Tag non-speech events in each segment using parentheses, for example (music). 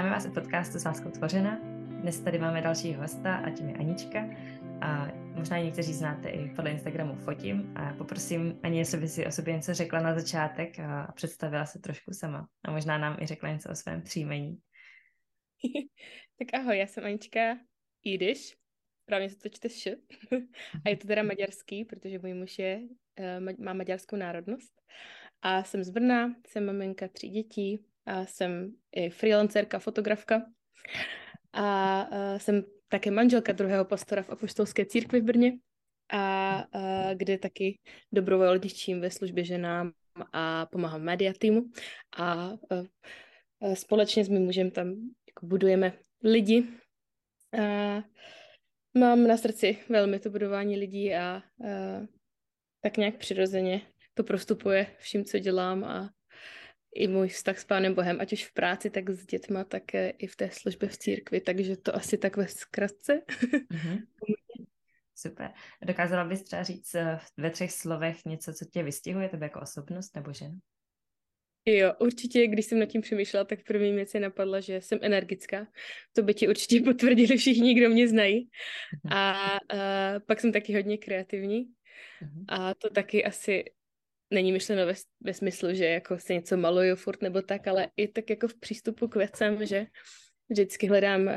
Vítáme vás u podcastu s láskou tvořena. Dnes tady máme dalšího hosta a tím je Anička. A možná někteří znáte i podle Instagramu Fotím. A poprosím Ani, jestli by si o sobě něco řekla na začátek a představila se trošku sama. A možná nám i řekla něco o svém příjmení. (laughs) tak ahoj, já jsem Anička Jidiš. Právě se to čte š. (laughs) a je to teda maďarský, protože můj muž je, uh, má maďarskou národnost. A jsem z Brna, jsem maminka tří dětí, a jsem i freelancerka, fotografka. A uh, jsem také manželka druhého pastora v Apoštolské církvi v Brně. A uh, kde taky dobrovolničím ve službě ženám a pomáhám media týmu. A uh, společně s mým mužem tam jako budujeme lidi. A mám na srdci velmi to budování lidí a uh, tak nějak přirozeně to prostupuje vším, co dělám a i můj vztah s Pánem Bohem, ať už v práci, tak s dětma, tak i v té službě v církvi, takže to asi tak ve zkratce. Mm-hmm. Super. Dokázala bys třeba říct eh, ve třech slovech něco, co tě vystihuje tebe jako osobnost nebo žena? Jo, určitě, když jsem nad tím přemýšlela, tak první věc je napadla, že jsem energická. To by ti určitě (laughs) potvrdili všichni, kdo mě znají. Mhm. A, a pak jsem taky hodně kreativní. Mhm. A to taky asi není myšleno ve, ve smyslu, že jako se něco maluju furt nebo tak, ale i tak jako v přístupu k věcem, že vždycky hledám uh,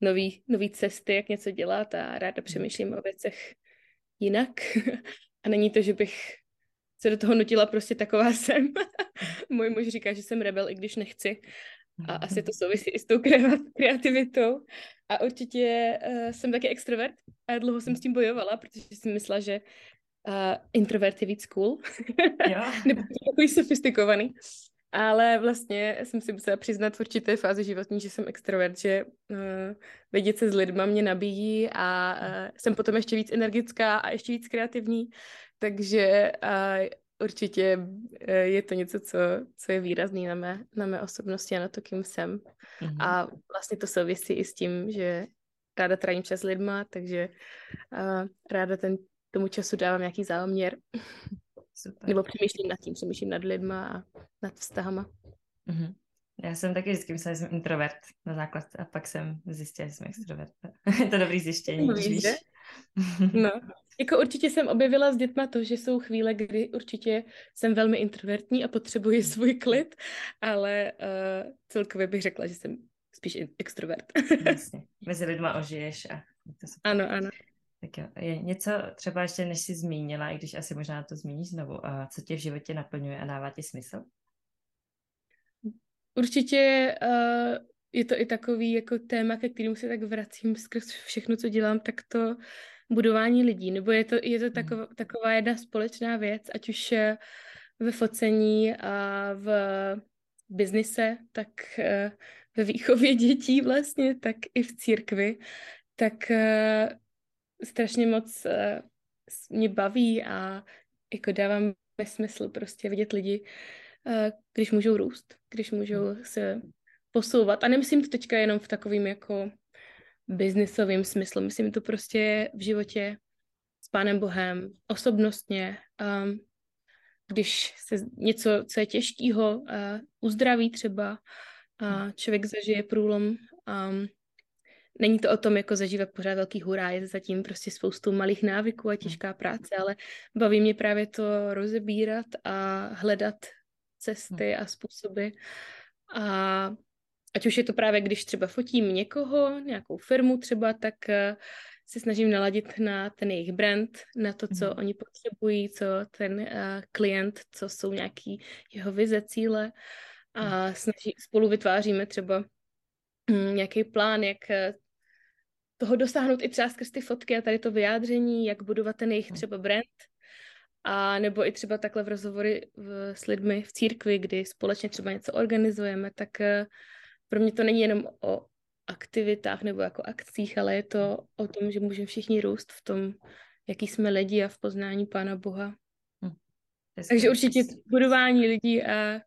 nový, nový cesty, jak něco dělat a ráda přemýšlím o věcech jinak. (laughs) a není to, že bych se do toho nutila, prostě taková (laughs) jsem. Můj muž říká, že jsem rebel, i když nechci. A asi to souvisí i s tou kreativitou. A určitě uh, jsem taky extrovert a dlouho jsem s tím bojovala, protože jsem myslela, že uh, introvert je víc cool. (laughs) Nebo takový sofistikovaný. Ale vlastně jsem si musela přiznat v určité fázi životní, že jsem extrovert, že uh, vidět se s lidma mě nabíjí a uh, jsem potom ještě víc energická a ještě víc kreativní, takže uh, určitě uh, je to něco, co, co je výrazný na mé, na mé osobnosti a na to, kým jsem. Mm-hmm. A vlastně to souvisí i s tím, že ráda trávím čas s lidma, takže uh, ráda ten tomu času dávám nějaký záměr. Super. Nebo přemýšlím nad tím, přemýšlím nad lidma a nad vztahama. Mm-hmm. Já jsem taky vždycky myslela, že jsem introvert na základ a pak jsem zjistila, že jsem extrovert. (laughs) je to dobrý zjištění, no, víš. (laughs) no, jako určitě jsem objevila s dětma to, že jsou chvíle, kdy určitě jsem velmi introvertní a potřebuji svůj klid, ale uh, celkově bych řekla, že jsem spíš extrovert. Jasně. Mezi lidma ožiješ a to Ano, ano. Tak jo, je něco třeba ještě, než jsi zmínila, i když asi možná to zmíníš znovu, a co tě v životě naplňuje a dává ti smysl? Určitě uh, je to i takový jako téma, ke kterému se tak vracím skrz všechno, co dělám, tak to budování lidí, nebo je to, je to taková, mm. taková jedna společná věc, ať už eh, ve focení a v biznise, tak uh, ve výchově (laughs) dětí vlastně, tak i v církvi, tak strašně moc uh, mě baví a jako dávám smysl prostě vidět lidi, uh, když můžou růst, když můžou hmm. se posouvat. A nemyslím to teďka jenom v takovým jako biznisovým smyslu. Myslím to prostě v životě s Pánem Bohem, osobnostně. Um, když se něco, co je těžkého, uh, uzdraví třeba, a člověk zažije průlom, um, není to o tom jako zažívat pořád velký hurá, je zatím prostě spoustu malých návyků a hmm. těžká práce, ale baví mě právě to rozebírat a hledat cesty hmm. a způsoby. A ať už je to právě, když třeba fotím někoho, nějakou firmu třeba, tak eh, se snažím naladit na ten jejich brand, na to, co mm. oni potřebují, co ten uh, klient, co jsou nějaký jeho vize, cíle a hmm. snaží, spolu vytváříme třeba um, nějaký plán, jak eh, toho dosáhnout i třeba skrz ty fotky a tady to vyjádření, jak budovat ten jejich hmm. třeba brand, a nebo i třeba takhle v rozhovory v, s lidmi v církvi, kdy společně třeba něco organizujeme, tak uh, pro mě to není jenom o aktivitách nebo jako akcích, ale je to o tom, že můžeme všichni růst v tom, jaký jsme lidi a v poznání Pána Boha. Hm. Takže určitě budování lidí a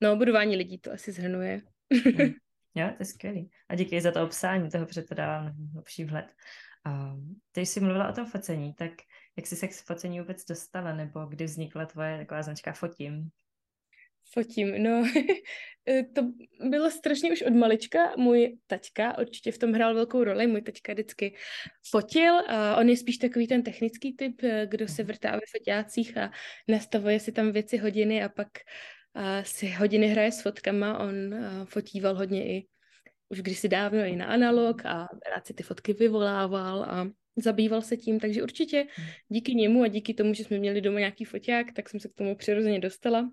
no, budování lidí to asi zhrnuje. Hm. Jo, to je skvělý. A díky za to obsání, toho, protože to dávám lepší vhled. A ty jsi mluvila o tom focení, tak jak jsi se k focení vůbec dostala, nebo kdy vznikla tvoje taková značka Fotím? fotím? No, (laughs) to bylo strašně už od malička. Můj taťka určitě v tom hrál velkou roli. Můj taťka vždycky fotil. A on je spíš takový ten technický typ, kdo se vrtá ve fotácích a nastavuje si tam věci hodiny a pak a si hodiny hraje s fotkama. On fotíval hodně i už kdysi dávno i na analog a rád si ty fotky vyvolával a zabýval se tím, takže určitě hmm. díky němu a díky tomu, že jsme měli doma nějaký foťák, tak jsem se k tomu přirozeně dostala.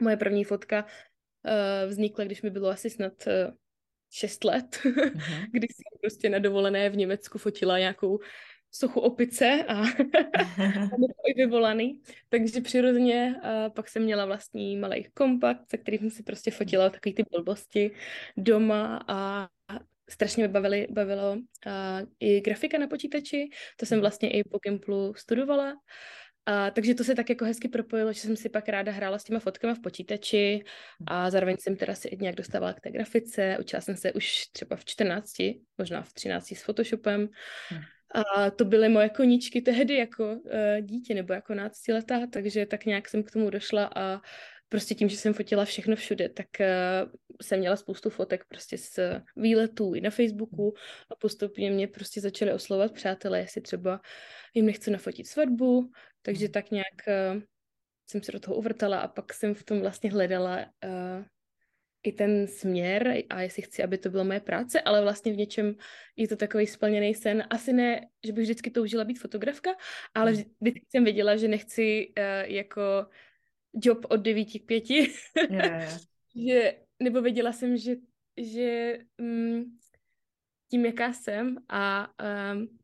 Moje první fotka uh, vznikla, když mi bylo asi snad uh, 6 let, (laughs) uh-huh. kdy jsem prostě na dovolené v Německu fotila nějakou sochu opice a (laughs) i vyvolaný. Takže přirozeně uh, pak jsem měla vlastní malý kompakt, se kterým jsem si prostě fotila takový ty blbosti doma a strašně mi bavili, bavilo uh, i grafika na počítači, to jsem mhm. vlastně i po Gimplu studovala. A, takže to se tak jako hezky propojilo, že jsem si pak ráda hrála s těma fotkama v počítači a zároveň jsem teda si nějak dostávala k té grafice. Učila jsem se už třeba v 14, možná v 13 s Photoshopem. A to byly moje koníčky tehdy jako uh, dítě nebo jako náctiletá, takže tak nějak jsem k tomu došla a prostě tím, že jsem fotila všechno všude, tak uh, jsem měla spoustu fotek prostě z výletů i na Facebooku a postupně mě prostě začaly oslovat přátelé, jestli třeba jim nechci nafotit svatbu, takže tak nějak uh, jsem se do toho uvrtala a pak jsem v tom vlastně hledala i ten směr a jestli chci, aby to bylo moje práce, ale vlastně v něčem je to takový splněný sen. Asi ne, že bych vždycky toužila být fotografka, ale hmm. vždycky jsem věděla, že nechci uh, jako job od 9 k 5. Yeah, (laughs) že, nebo věděla jsem, že, že um, tím, jaká jsem a um,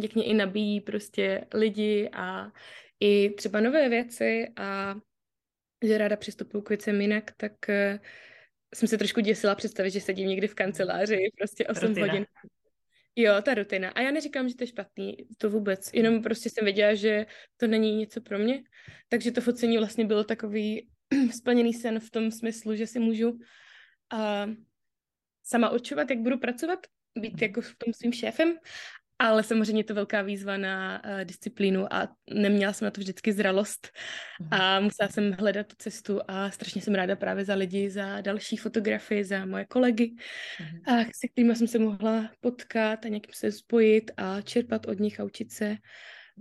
jak mě i nabíjí prostě lidi a i třeba nové věci a že ráda přistupuji k věcem jinak, tak uh, jsem se trošku děsila představit, že sedím někdy v kanceláři prostě 8 rutina. hodin. Jo, ta rutina. A já neříkám, že to je špatný, to vůbec. Jenom prostě jsem věděla, že to není něco pro mě. Takže to focení vlastně bylo takový (clears throat) splněný sen v tom smyslu, že si můžu uh, sama určovat, jak budu pracovat, být mhm. jako v tom svým šéfem ale samozřejmě to velká výzva na uh, disciplínu a neměla jsem na to vždycky zralost mhm. a musela jsem hledat tu cestu a strašně jsem ráda právě za lidi, za další fotografii, za moje kolegy, mm. a se kterými jsem se mohla potkat a nějakým se spojit a čerpat od nich a učit se.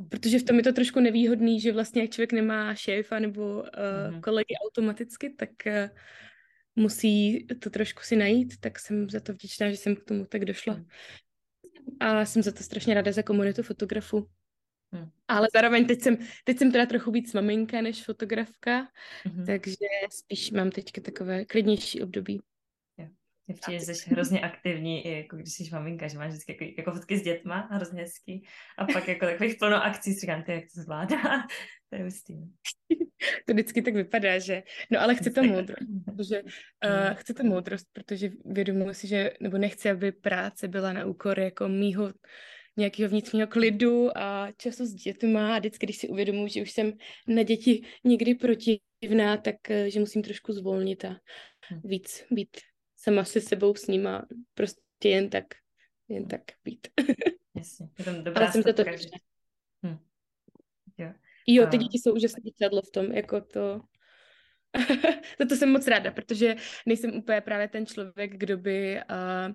Protože v tom je to trošku nevýhodný, že vlastně jak člověk nemá šéfa nebo uh, mm. kolegy automaticky, tak uh, musí to trošku si najít, tak jsem za to vděčná, že jsem k tomu tak došla. A jsem za to strašně ráda za komunitu fotografů. Hmm. Ale zároveň teď jsem, teď jsem teda trochu víc maminka než fotografka, hmm. takže spíš mám teďka takové klidnější období. Mně přijde, že jsi hrozně aktivní, i jako když jsi maminka, že máš vždycky jako, jako fotky s dětma, hrozně hezký. A pak jako takových plno akcí, si říkám, ty, jak to zvládá. (laughs) to je hustý. (laughs) To vždycky tak vypadá, že... No ale chci to moudrost, protože uh, (laughs) chci to moudrost, protože vědomuji si, že, nebo nechci, aby práce byla na úkor jako mýho nějakého vnitřního klidu a času s dětma a vždycky, když si uvědomuji, že už jsem na děti někdy protivná, tak eh, že musím trošku zvolnit a hm. víc být sama se sebou s nima prostě jen tak, jen tak být. (laughs) Jasně, je tam dobrá Ale jsem za to. Jo. ty děti jsou úžasně sedlo v tom, jako to... (laughs) za to jsem moc ráda, protože nejsem úplně právě ten člověk, kdo by uh,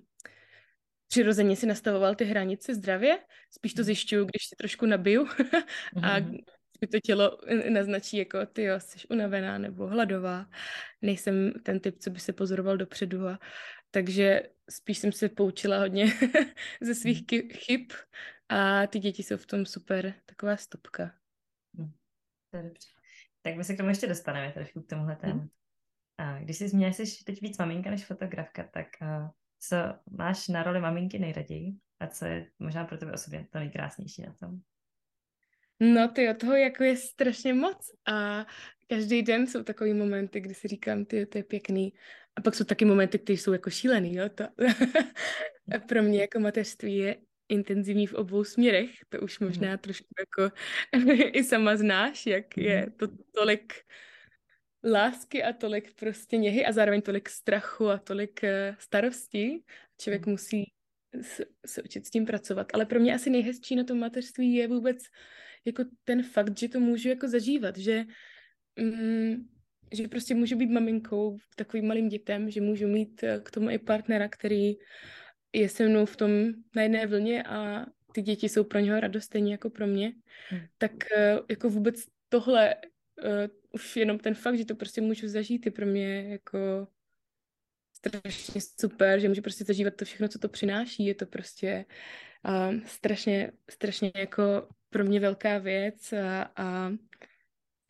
přirozeně si nastavoval ty hranice zdravě. Spíš to hm. zjišťuju, když si trošku nabiju (laughs) a mm-hmm mi to tělo naznačí jako ty jo, jsi unavená nebo hladová. Nejsem ten typ, co by se pozoroval dopředu a takže spíš jsem se poučila hodně (laughs) ze svých hmm. chyb a ty děti jsou v tom super, taková stopka. To je dobře. Tak my se k tomu ještě dostaneme trošku k tomuhle tématu. Hmm. A když jsi zmínila, jsi teď víc maminka než fotografka, tak uh, co máš na roli maminky nejraději a co je možná pro tebe osobně to nejkrásnější na tom? No ty toho jako je strašně moc a každý den jsou takový momenty, kdy si říkám, ty to je pěkný. A pak jsou taky momenty, které jsou jako šílený, jo. To (laughs) pro mě jako mateřství je intenzivní v obou směrech. To už mhm. možná trošku jako (laughs) i sama znáš, jak je mhm. to tolik lásky a tolik prostě něhy a zároveň tolik strachu a tolik eh, starostí. Člověk mhm. musí se, se učit s tím pracovat. Ale pro mě asi nejhezčí na tom mateřství je vůbec jako ten fakt, že to můžu jako zažívat, že mm, že prostě můžu být maminkou takovým malým dětem, že můžu mít eh, k tomu i partnera, který je se mnou v tom na jedné vlně a ty děti jsou pro něho radostení jako pro mě, hmm. tak uh, jako vůbec tohle, uh, už jenom ten fakt, že to prostě můžu zažít, je pro mě jako strašně super, že můžu prostě zažívat to všechno, co to přináší. Je to prostě uh, strašně, strašně jako pro mě velká věc a, a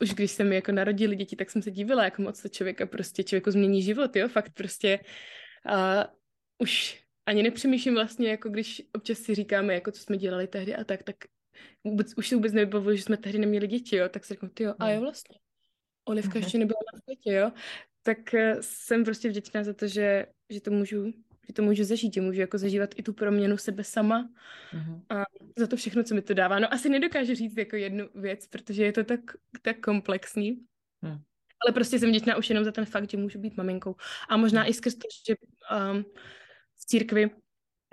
už když jsem jako narodili děti, tak jsem se divila, jak moc to člověka prostě člověku změní život, jo, fakt prostě uh, už ani nepřemýšlím vlastně, jako když občas si říkáme, jako co jsme dělali tehdy a tak, tak vůbec, už si vůbec nevybavuju, že jsme tehdy neměli děti, jo, tak si řeknu, ty jo, a jo hmm. vlastně. Olivka ještě nebyla na světě, jo tak eh, jsem prostě vděčná za to, že, že to můžu že to můžu zažít, že můžu jako zažívat i tu proměnu sebe sama uh-huh. a za to všechno, co mi to dává. No asi nedokážu říct jako jednu věc, protože je to tak, tak komplexní. Uh-huh. Ale prostě jsem vděčná už jenom za ten fakt, že můžu být maminkou. A možná uh-huh. i skrz to, že um, v církvi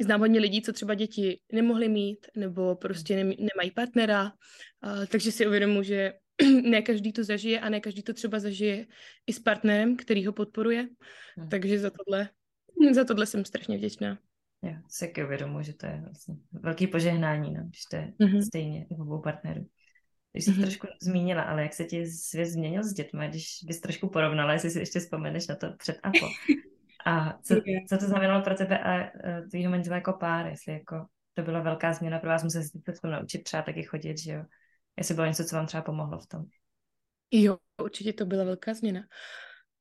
znám hodně lidí, co třeba děti nemohli mít, nebo prostě nemají partnera, uh, takže si uvědomuji, že (clears throat) ne každý to zažije a ne každý to třeba zažije i s partnerem, který ho podporuje. Hmm. Takže za tohle, za tohle jsem strašně vděčná. Já si taky uvědomuji, že to je vlastně velký požehnání, no, když to je mm-hmm. stejně u obou partnerů. Když jsi mm-hmm. trošku zmínila, ale jak se ti svět změnil s dětmi, když bys trošku porovnala, jestli si ještě vzpomeneš na to před a po. (laughs) A co, co to znamenalo pro tebe a tvýho manžela jako pár, jestli jako to byla velká změna pro vás, museli jste se naučit třeba taky chodit, že jo? Jestli bylo něco, co vám třeba pomohlo v tom. Jo, určitě to byla velká změna.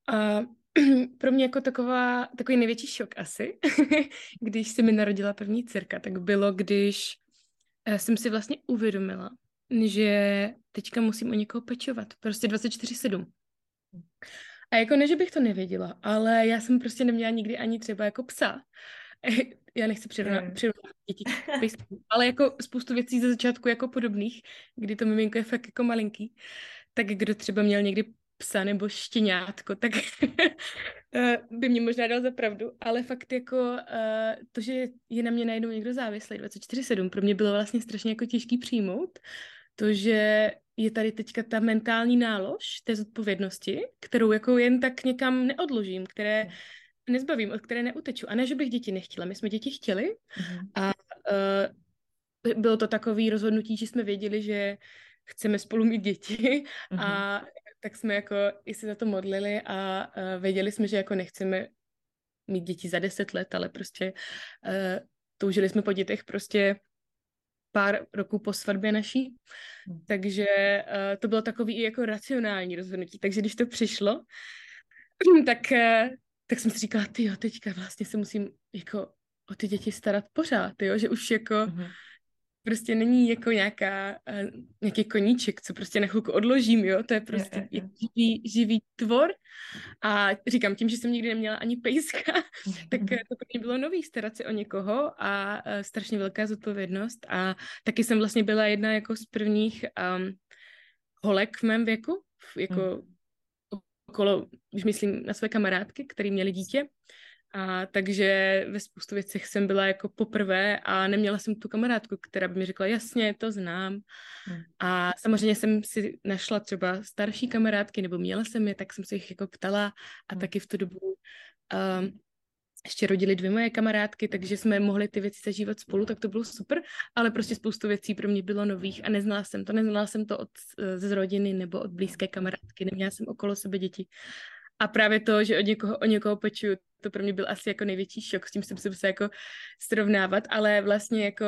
A (clears throat) pro mě jako taková, takový největší šok asi, (laughs) když se mi narodila první dcerka, tak bylo, když eh, jsem si vlastně uvědomila, že teďka musím o někoho pečovat. Prostě 24-7. A jako ne, že bych to nevěděla, ale já jsem prostě neměla nikdy ani třeba jako psa. (laughs) já nechci přirovnat, mm. děti (laughs) ale jako spoustu věcí ze začátku jako podobných, kdy to miminko je fakt jako malinký, tak kdo třeba měl někdy psa nebo štěňátko, tak (laughs) eh, by mě možná dal za pravdu, ale fakt jako uh, to, že je na mě najednou někdo závislý 24-7, pro mě bylo vlastně strašně jako těžký přijmout, to, že je tady teďka ta mentální nálož té zodpovědnosti, kterou jako jen tak někam neodložím, které mm nezbavím, od které neuteču. A ne, že bych děti nechtěla. My jsme děti chtěli mm-hmm. a uh, bylo to takové rozhodnutí, že jsme věděli, že chceme spolu mít děti (laughs) a tak jsme jako i se za to modlili a uh, věděli jsme, že jako nechceme mít děti za deset let, ale prostě uh, toužili jsme po dětech prostě pár roků po svatbě naší, mm. takže uh, to bylo takový i jako racionální rozhodnutí. Takže když to přišlo, (clears throat) tak uh, tak jsem si říkala, ty jo, teďka vlastně se musím jako o ty děti starat pořád, jo, že už jako mm-hmm. Prostě není jako nějaká, uh, nějaký koníček, co prostě na chvilku odložím, jo, to je prostě je, je, je. živý, živý tvor a říkám, tím, že jsem nikdy neměla ani pejska, (laughs) tak to pro mě bylo nový starat se o někoho a uh, strašně velká zodpovědnost a taky jsem vlastně byla jedna jako z prvních um, holek v mém věku, jako mm okolo, už myslím na své kamarádky, které měly dítě. A takže ve spoustu věcech jsem byla jako poprvé a neměla jsem tu kamarádku, která by mi řekla, jasně, to znám. Hmm. A samozřejmě jsem si našla třeba starší kamarádky, nebo měla jsem je, tak jsem se jich jako ptala a hmm. taky v tu dobu um, ještě rodili dvě moje kamarádky, takže jsme mohli ty věci zažívat spolu, tak to bylo super, ale prostě spoustu věcí pro mě bylo nových a neznala jsem to. Neznala jsem to od, z rodiny nebo od blízké kamarádky, neměla jsem okolo sebe děti. A právě to, že od někoho, o někoho pečuju, to pro mě byl asi jako největší šok, s tím jsem se musela jako srovnávat, ale vlastně jako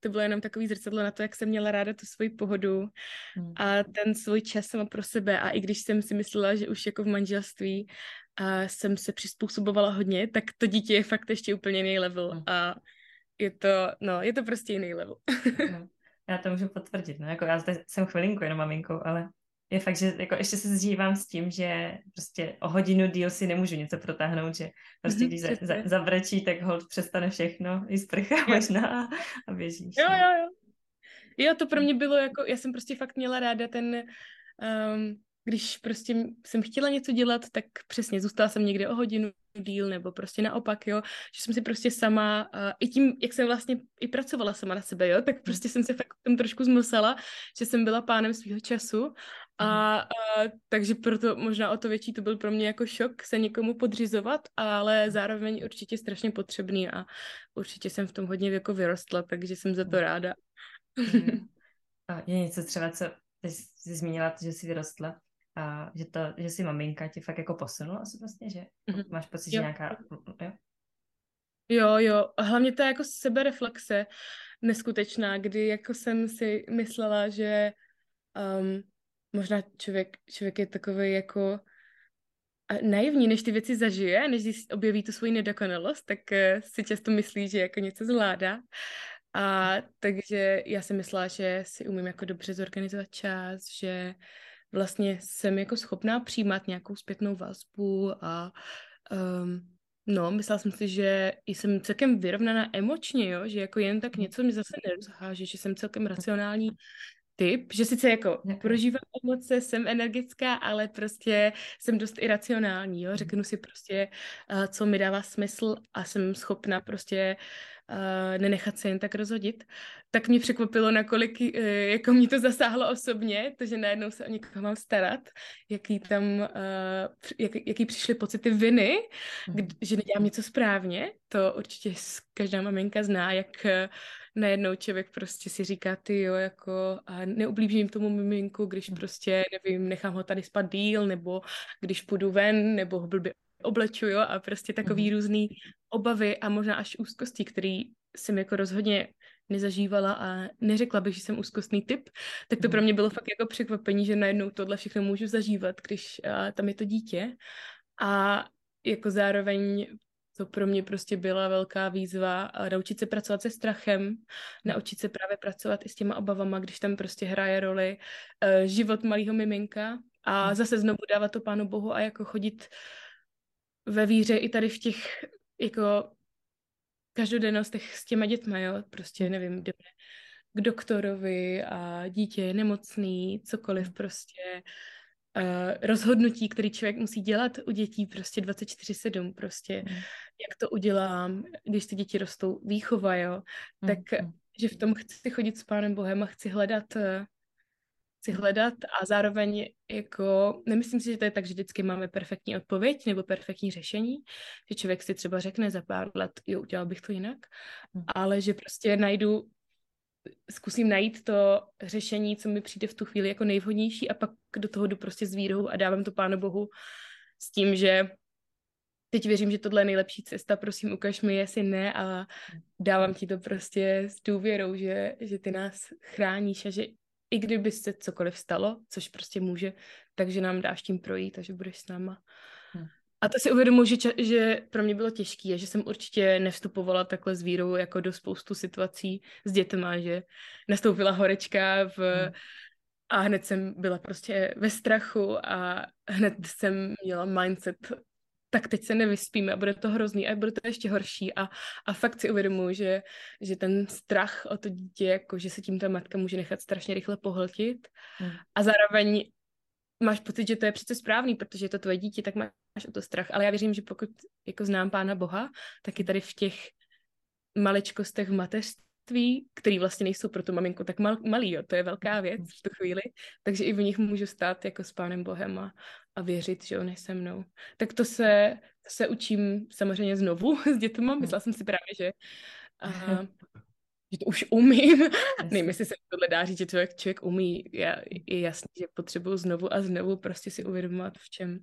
to bylo jenom takový zrcadlo na to, jak jsem měla ráda tu svoji pohodu hmm. a ten svůj čas sama pro sebe. A i když jsem si myslela, že už jako v manželství a jsem se přizpůsobovala hodně, tak to dítě je fakt ještě úplně jiný level hmm. a je to, no, je to prostě jiný level. no, já to můžu potvrdit, no, jako já zde jsem chvilinku jenom maminkou, ale je fakt, že jako ještě se zžívám s tím, že prostě o hodinu díl si nemůžu něco protáhnout, že prostě mhm, když za, za, zavrečí, tak hold přestane všechno, i sprcha možná a běžíš. Jo, no. jo, jo. Jo, to pro mě bylo jako, já jsem prostě fakt měla ráda ten, um, když prostě jsem chtěla něco dělat, tak přesně zůstala jsem někde o hodinu díl, nebo prostě naopak, jo, že jsem si prostě sama, uh, i tím, jak jsem vlastně i pracovala sama na sebe, jo, tak prostě jsem se fakt tam trošku zmlsala, že jsem byla pánem svého času A, a takže proto možná o to větší to byl pro mě jako šok se někomu podřizovat, ale zároveň určitě strašně potřebný a určitě jsem v tom hodně jako vyrostla, takže jsem za to mhm. ráda. Mm. (laughs) A je něco třeba, co ty jsi zmínila, že jsi vyrostla, a že to, že jsi maminka tě fakt jako posunula asi vlastně, že mm-hmm. máš pocit, jo. že nějaká, jo? Jo, jo, a hlavně to je jako sebereflexe neskutečná, kdy jako jsem si myslela, že um, možná člověk, člověk je takový jako naivní, než ty věci zažije, než si objeví tu svoji nedokonalost, tak uh, si často myslí, že jako něco zvládá. A takže já jsem myslela, že si umím jako dobře zorganizovat čas, že vlastně jsem jako schopná přijímat nějakou zpětnou vazbu a um, no, myslela jsem si, že jsem celkem vyrovnaná emočně, jo, že jako jen tak něco mi zase nerozháže, že jsem celkem racionální typ, že sice jako prožívám emoce, jsem energická, ale prostě jsem dost iracionální, jo, řeknu si prostě, uh, co mi dává smysl a jsem schopna prostě uh, nenechat se jen tak rozhodit, tak mě překvapilo, nakolik uh, jako mě to zasáhlo osobně, to, že najednou se o někoho mám starat, jaký tam, uh, jak, jaký přišly pocity viny, kdy, mhm. že nedělám něco správně, to určitě každá maminka zná, jak uh, najednou člověk prostě si říká, ty jo, jako a neublížím tomu miminku, když mhm. prostě, nevím, nechám ho tady spát díl, nebo když půjdu ven, nebo ho blbě oblečuju a prostě takový mm. různý obavy a možná až úzkosti, který jsem jako rozhodně nezažívala a neřekla bych, že jsem úzkostný typ, tak to pro mhm. mě bylo fakt jako překvapení, že najednou tohle všechno můžu zažívat, když a, tam je to dítě. A jako zároveň to pro mě prostě byla velká výzva a naučit se pracovat se strachem, naučit se právě pracovat i s těma obavama, když tam prostě hraje roli uh, život malého miminka a mhm. zase znovu dávat to Pánu Bohu a jako chodit ve víře i tady v těch jako každodennostech s těma dětma, jo, prostě nevím, jdeme k doktorovi a dítě je nemocný, cokoliv prostě, uh, rozhodnutí, který člověk musí dělat u dětí prostě 24-7 prostě, mm. jak to udělám, když ty děti rostou, výchova, jo, mm. tak mm. že v tom chci chodit s Pánem Bohem a chci hledat uh, chci hledat a zároveň jako, nemyslím si, že to je tak, že vždycky máme perfektní odpověď nebo perfektní řešení, že člověk si třeba řekne za pár let, jo, udělal bych to jinak, mm. ale že prostě najdu, zkusím najít to řešení, co mi přijde v tu chvíli jako nejvhodnější a pak do toho jdu prostě s vírou a dávám to Pánu Bohu s tím, že teď věřím, že tohle je nejlepší cesta, prosím, ukaž mi, jestli ne a dávám ti to prostě s důvěrou, že, že ty nás chráníš a že i kdyby se cokoliv stalo, což prostě může, takže nám dáš tím projít a že budeš s náma. Hmm. A to si uvědomuji, že, že pro mě bylo těžké a že jsem určitě nevstupovala takhle s vírou jako do spoustu situací s dětma, že nastoupila horečka v, hmm. a hned jsem byla prostě ve strachu a hned jsem měla mindset tak teď se nevyspíme a bude to hrozný a bude to ještě horší. A, a fakt si uvědomuji, že, že ten strach o to dítě, jako že se tím ta matka může nechat strašně rychle pohltit. Hmm. a zároveň máš pocit, že to je přece správný, protože je to tvoje dítě, tak máš o to strach, ale já věřím, že pokud jako znám Pána Boha, tak i tady v těch maličkostech v mateřství, který vlastně nejsou pro tu maminku tak mal, malý, jo, to je velká věc v tu chvíli, takže i v nich můžu stát jako s Pánem Bohem a, a věřit, že on je se mnou. Tak to se, to se učím samozřejmě znovu (laughs) s dětmi. Hmm. Myslela jsem si právě, že, a, (laughs) že to už umím. (laughs) Nevím, jestli se tohle dá říct, že člověk, člověk umí. Je, je jasný, že potřebuju znovu a znovu prostě si uvědomovat, v čem,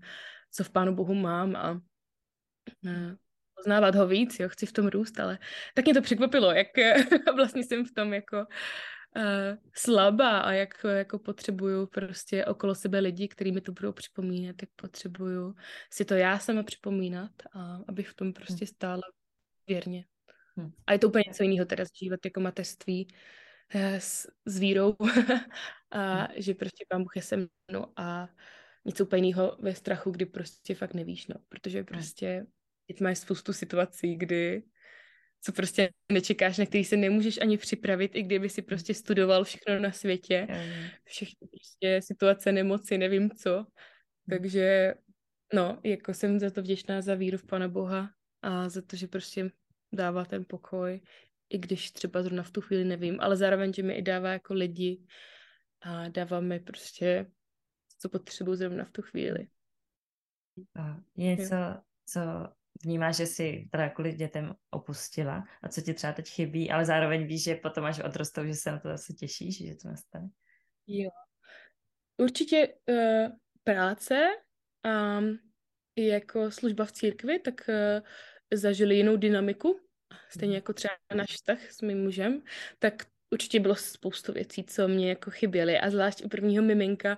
co v Pánu Bohu mám a, a poznávat ho víc, jo, chci v tom růst, ale tak mě to překvapilo, jak vlastně jsem v tom jako uh, slabá a jak jako potřebuju prostě okolo sebe lidi, kteří mi to budou připomínat, jak potřebuju si to já sama připomínat a abych v tom prostě hm. stála věrně. Hmm. A je to úplně něco jiného teda zažívat jako mateřství eh, s, s vírou (laughs) a hmm. že prostě pán Bůh je se mnou a něco úplně jiného ve strachu, kdy prostě fakt nevíš, no, protože hm. prostě teď máš spoustu situací, kdy co prostě nečekáš, na který se nemůžeš ani připravit, i kdyby si prostě studoval všechno na světě, všechny prostě situace, nemoci, nevím co. Hmm. Takže no, jako jsem za to vděčná za víru v Pana Boha a za to, že prostě dává ten pokoj, i když třeba zrovna v tu chvíli nevím, ale zároveň, že mi i dává jako lidi a dává mi prostě co potřebuji zrovna v tu chvíli. Je něco, co vnímáš, že jsi teda kvůli dětem opustila a co ti třeba teď chybí, ale zároveň víš, že potom až odrostou, že se na to zase těšíš, že to nastane? Jo. Určitě uh, práce a um, i jako služba v církvi, tak uh, zažili jinou dynamiku, stejně mhm. jako třeba náš vztah s mým mužem, tak určitě bylo spoustu věcí, co mě jako chyběly a zvlášť u prvního miminka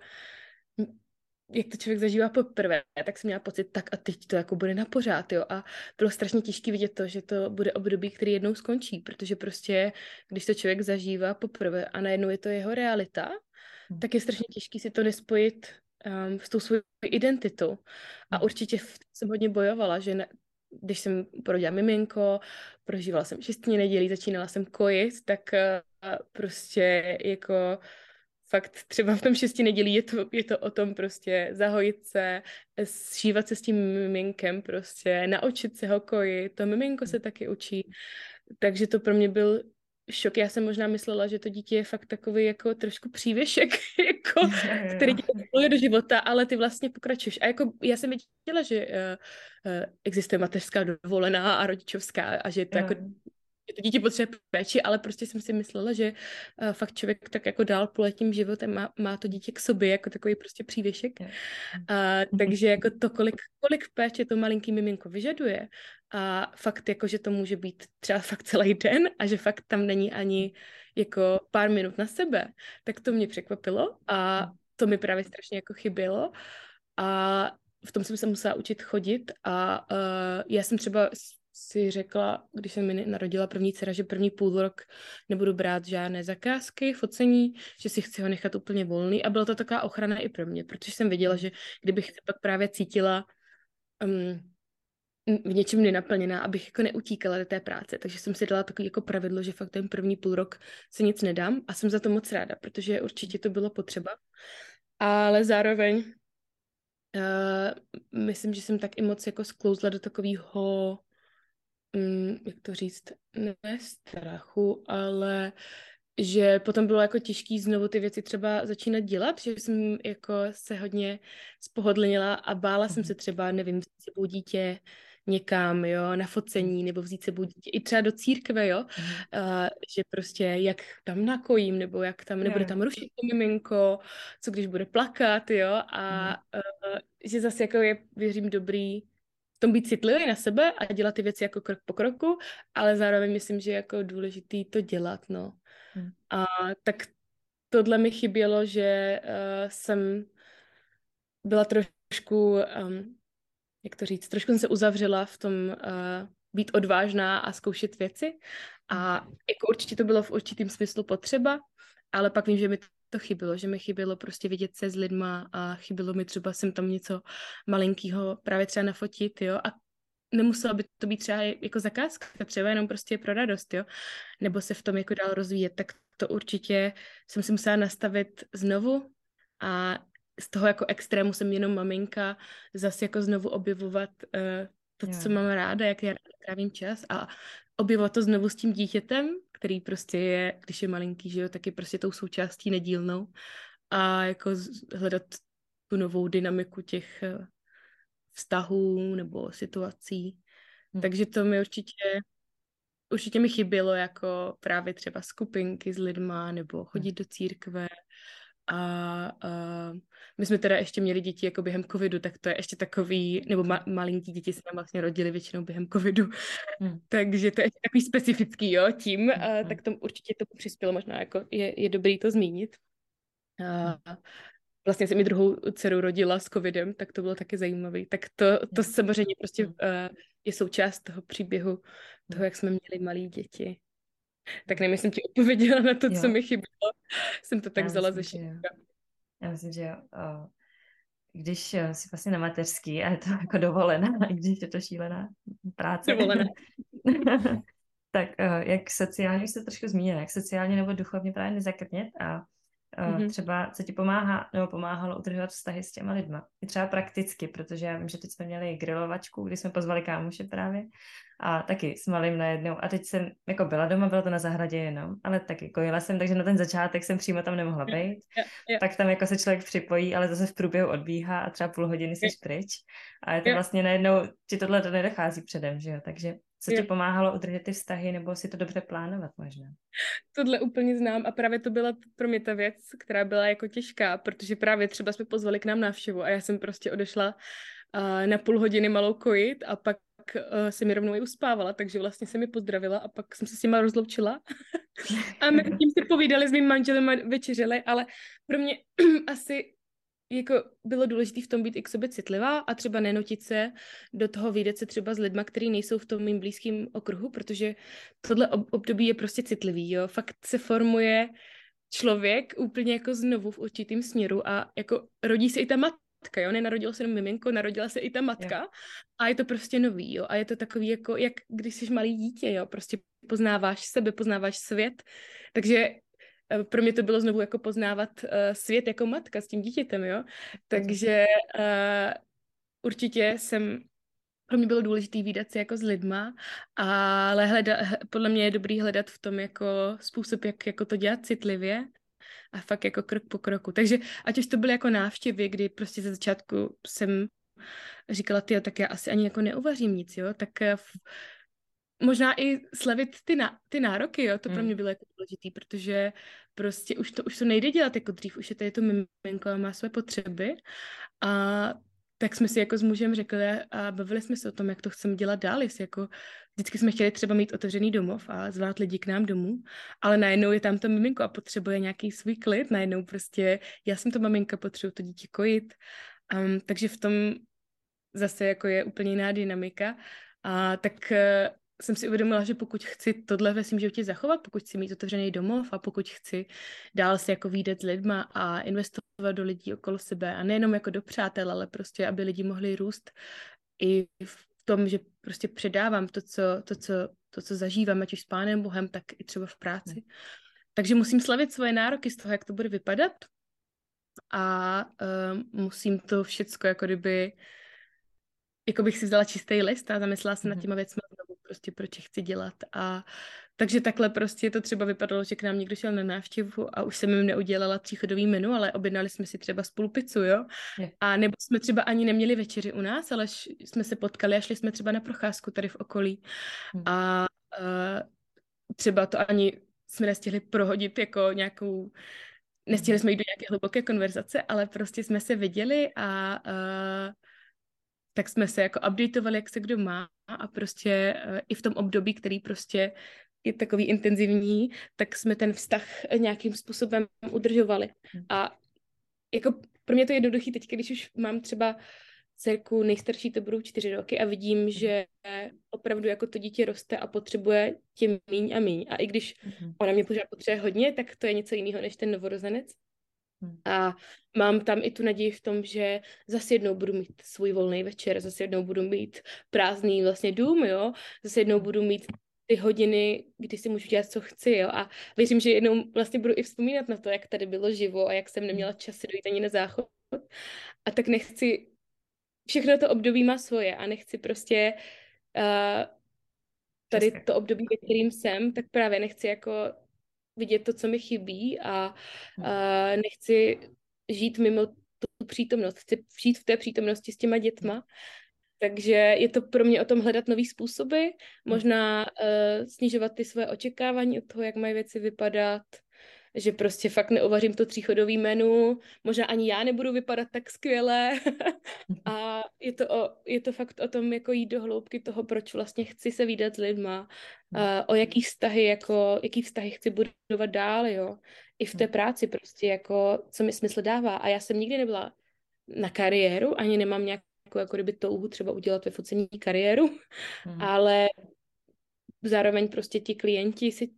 jak to člověk zažívá poprvé, tak jsem měla pocit, tak a teď to jako bude na pořád, jo. A bylo strašně těžké vidět to, že to bude období, který jednou skončí, protože prostě, když to člověk zažívá poprvé a najednou je to jeho realita, hmm. tak je strašně těžké si to nespojit um, s tou svou identitou. A hmm. určitě jsem hodně bojovala, že ne, když jsem porodila miminko, prožívala jsem šestní nedělí, začínala jsem kojit, tak uh, prostě jako fakt třeba v tom šesti nedělí je to, je to o tom prostě zahojit se, šívat se s tím miminkem prostě, naučit se ho kojit, to miminko se taky učí. Takže to pro mě byl šok. Já jsem možná myslela, že to dítě je fakt takový jako trošku přívěšek, (laughs) jako, (laughs) který tě do života, ale ty vlastně pokračuješ. A jako já jsem věděla, že uh, uh, existuje mateřská dovolená a rodičovská a že to jako to dítě potřebuje péči, ale prostě jsem si myslela, že uh, fakt člověk tak jako dál půle tím životem má, má to dítě k sobě, jako takový prostě přívěšek. Uh, takže jako to, kolik, kolik péče to malinký miminko vyžaduje. A fakt jako, že to může být třeba fakt celý den a že fakt tam není ani jako pár minut na sebe, tak to mě překvapilo a to mi právě strašně jako chybělo. A v tom jsem se musela učit chodit a uh, já jsem třeba si řekla, když jsem mi narodila první dcera, že první půl rok nebudu brát žádné zakázky, focení, že si chci ho nechat úplně volný a byla to taková ochrana i pro mě, protože jsem věděla, že kdybych se pak právě cítila um, v něčem nenaplněná, abych jako neutíkala do té práce. Takže jsem si dala takový jako pravidlo, že fakt ten první půl rok se nic nedám a jsem za to moc ráda, protože určitě to bylo potřeba. Ale zároveň uh, myslím, že jsem tak i moc jako sklouzla do takového mm, jak to říct, ne strachu, ale že potom bylo jako těžký znovu ty věci třeba začínat dělat, že jsem jako se hodně spohodlnila a bála jsem se mhm. třeba, nevím, vzít sebou dítě někam, jo, na focení, nebo vzít sebou dítě i třeba do církve, jo, mm. uh, že prostě jak tam nakojím, nebo jak tam nebude tam rušit to miminko, co když bude plakat, jo, a uh, že zase jako je, věřím, dobrý tom být citlivý na sebe a dělat ty věci jako krok po kroku, ale zároveň myslím, že je jako důležitý to dělat, no. Hmm. A tak tohle mi chybělo, že uh, jsem byla trošku, um, jak to říct, trošku jsem se uzavřela v tom uh, být odvážná a zkoušet věci. A jako určitě to bylo v určitým smyslu potřeba, ale pak vím, že mi to chybělo, že mi chybělo prostě vidět se s lidma a chybělo mi třeba sem tam něco malinkého právě třeba nafotit, jo, a nemuselo by to být třeba jako zakázka, třeba jenom prostě pro radost, jo, nebo se v tom jako dál rozvíjet, tak to určitě jsem si musela nastavit znovu a z toho jako extrému jsem jenom maminka zase jako znovu objevovat uh, to, co mám ráda, jak já trávím čas a objevovat to znovu s tím dítětem, který prostě je, když je malinký, že jo, tak je prostě tou součástí nedílnou a jako hledat tu novou dynamiku těch eh, vztahů nebo situací. Hmm. Takže to mi určitě určitě mi chybělo jako právě třeba skupinky s lidma nebo chodit hmm. do církve a, a my jsme teda ještě měli děti jako během covidu, tak to je ještě takový, nebo ma, malinký děti se nám vlastně rodili většinou během covidu, hmm. (laughs) takže to je ještě takový specifický, jo, tím, hmm. a, tak to určitě to přispělo, možná jako je, je dobrý to zmínit. A, vlastně jsem mi druhou dceru rodila s covidem, tak to bylo taky zajímavé. Tak to, to hmm. samozřejmě prostě uh, je součást toho příběhu, toho, jak jsme měli malé děti. Tak nevím, jsem ti (laughs) odpověděla na to, jo. co mi chybělo. Jsem to tak Já vzala ze široka. Já myslím, že jo. Když eh, jsi vlastně na mateřský a je to (laughs) jako dovolená, i když je to šílená práce. Dovolená. (laughs) tak eh, jak sociálně, jste trošku zmínila, jak sociálně nebo duchovně právě nezakrnět a mm-hmm. třeba co ti pomáhá, nebo pomáhalo udržovat vztahy s těma lidma. I třeba prakticky, protože já vím, že teď jsme měli grilovačku, kdy jsme pozvali kámoše právě a taky s malým najednou. A teď jsem jako byla doma, bylo to na zahradě jenom, ale taky jako jela jsem, takže na ten začátek jsem přímo tam nemohla být. Yeah, yeah. Tak tam jako se člověk připojí, ale zase v průběhu odbíhá a třeba půl hodiny jsi yeah. pryč. A je to yeah. vlastně najednou, ti tohle to nedochází předem, že jo? Takže co ti pomáhalo udržet ty vztahy, nebo si to dobře plánovat možná? Tohle úplně znám a právě to byla pro mě ta věc, která byla jako těžká, protože právě třeba jsme pozvali k nám návštěvu a já jsem prostě odešla uh, na půl hodiny malou kojit a pak uh, se mi rovnou i uspávala, takže vlastně se mi pozdravila a pak jsem se s nima rozloučila (laughs) a mezi tím si povídali s mým manželem a večeřili, ale pro mě (clears throat) asi jako bylo důležité v tom být i k sobě citlivá a třeba nenotit se do toho výjdet se třeba s lidma, kteří nejsou v tom mým blízkém okruhu, protože tohle období je prostě citlivý, jo. Fakt se formuje člověk úplně jako znovu v určitým směru a jako rodí se i ta matka, jo, nenarodilo se jenom miminko, narodila se i ta matka yeah. a je to prostě nový, jo, a je to takový jako, jak když jsi malý dítě, jo, prostě poznáváš sebe, poznáváš svět, takže pro mě to bylo znovu jako poznávat uh, svět jako matka s tím dítětem, jo. Takže uh, určitě jsem pro mě bylo důležité výdat se jako s lidma, ale hleda, podle mě je dobrý hledat v tom jako způsob, jak jako to dělat citlivě a fakt jako krok po kroku. Takže ať už to byly jako návštěvy, kdy prostě ze začátku jsem říkala, ty, tak já asi ani jako neuvařím nic, jo, tak v, možná i slevit ty, na, ty nároky, jo, to hmm. pro mě bylo jako důležitý, protože prostě už to, už to nejde dělat jako dřív, už je tady to miminko a má své potřeby. A tak jsme si jako s mužem řekli a bavili jsme se o tom, jak to chceme dělat dál, jestli jako vždycky jsme chtěli třeba mít otevřený domov a zvát lidi k nám domů, ale najednou je tam to miminko a potřebuje nějaký svůj klid, najednou prostě já jsem to maminka, potřebuji to dítě kojit, um, takže v tom zase jako je úplně jiná dynamika. A tak jsem si uvědomila, že pokud chci tohle ve svém životě zachovat, pokud chci mít otevřený domov a pokud chci dál si jako výjdet s lidma a investovat do lidí okolo sebe a nejenom jako do přátel, ale prostě, aby lidi mohli růst i v tom, že prostě předávám to, co, to, co, to, co zažívám, ať už s Pánem Bohem, tak i třeba v práci. Hmm. Takže musím slavit svoje nároky z toho, jak to bude vypadat a uh, musím to všecko jako kdyby jako bych si vzala čistý list a zamyslela se nad těma věcmi prostě proč je chci dělat a takže takhle prostě to třeba vypadalo, že k nám někdo šel na návštěvu a už jsem jim neudělala tříchodový menu, ale objednali jsme si třeba spolu pizzu, jo? Je. A nebo jsme třeba ani neměli večeři u nás, ale š- jsme se potkali a šli jsme třeba na procházku tady v okolí. Hmm. A uh, třeba to ani jsme nestihli prohodit jako nějakou Nestihli jsme jít do nějaké hluboké konverzace, ale prostě jsme se viděli a uh, tak jsme se jako updateovali, jak se kdo má a prostě uh, i v tom období, který prostě je takový intenzivní, tak jsme ten vztah nějakým způsobem udržovali. Hmm. A jako pro mě to je jednoduchý teď, když už mám třeba dcerku, nejstarší to budou čtyři roky a vidím, hmm. že opravdu jako to dítě roste a potřebuje tím míň a míň. A i když mm-hmm. ona mě pořád potřebuje hodně, tak to je něco jiného než ten novorozenec. Hmm. A mám tam i tu naději v tom, že zase jednou budu mít svůj volný večer, zase jednou budu mít prázdný vlastně dům, jo, zase jednou budu mít ty hodiny, kdy si můžu dělat, co chci, jo, a věřím, že jednou vlastně budu i vzpomínat na to, jak tady bylo živo a jak jsem neměla čas si dojít ani na záchod. A tak nechci, všechno to období má svoje a nechci prostě uh, tady to období, ve kterým jsem, tak právě nechci jako vidět to, co mi chybí a uh, nechci žít mimo tu přítomnost. Chci žít v té přítomnosti s těma dětma. Takže je to pro mě o tom hledat nový způsoby, možná uh, snižovat ty svoje očekávání od toho, jak mají věci vypadat, že prostě fakt neuvařím to tříchodový menu, možná ani já nebudu vypadat tak skvěle (laughs) a je to, o, je to fakt o tom jako jít do hloubky toho, proč vlastně chci se výdat s lidma, uh, o jaký vztahy, jako, jaký vztahy chci budovat dál, jo, i v té hmm. práci prostě, jako, co mi smysl dává a já jsem nikdy nebyla na kariéru, ani nemám nějakou jako kdyby touhu třeba udělat ve focení kariéru, hmm. ale zároveň prostě ti klienti si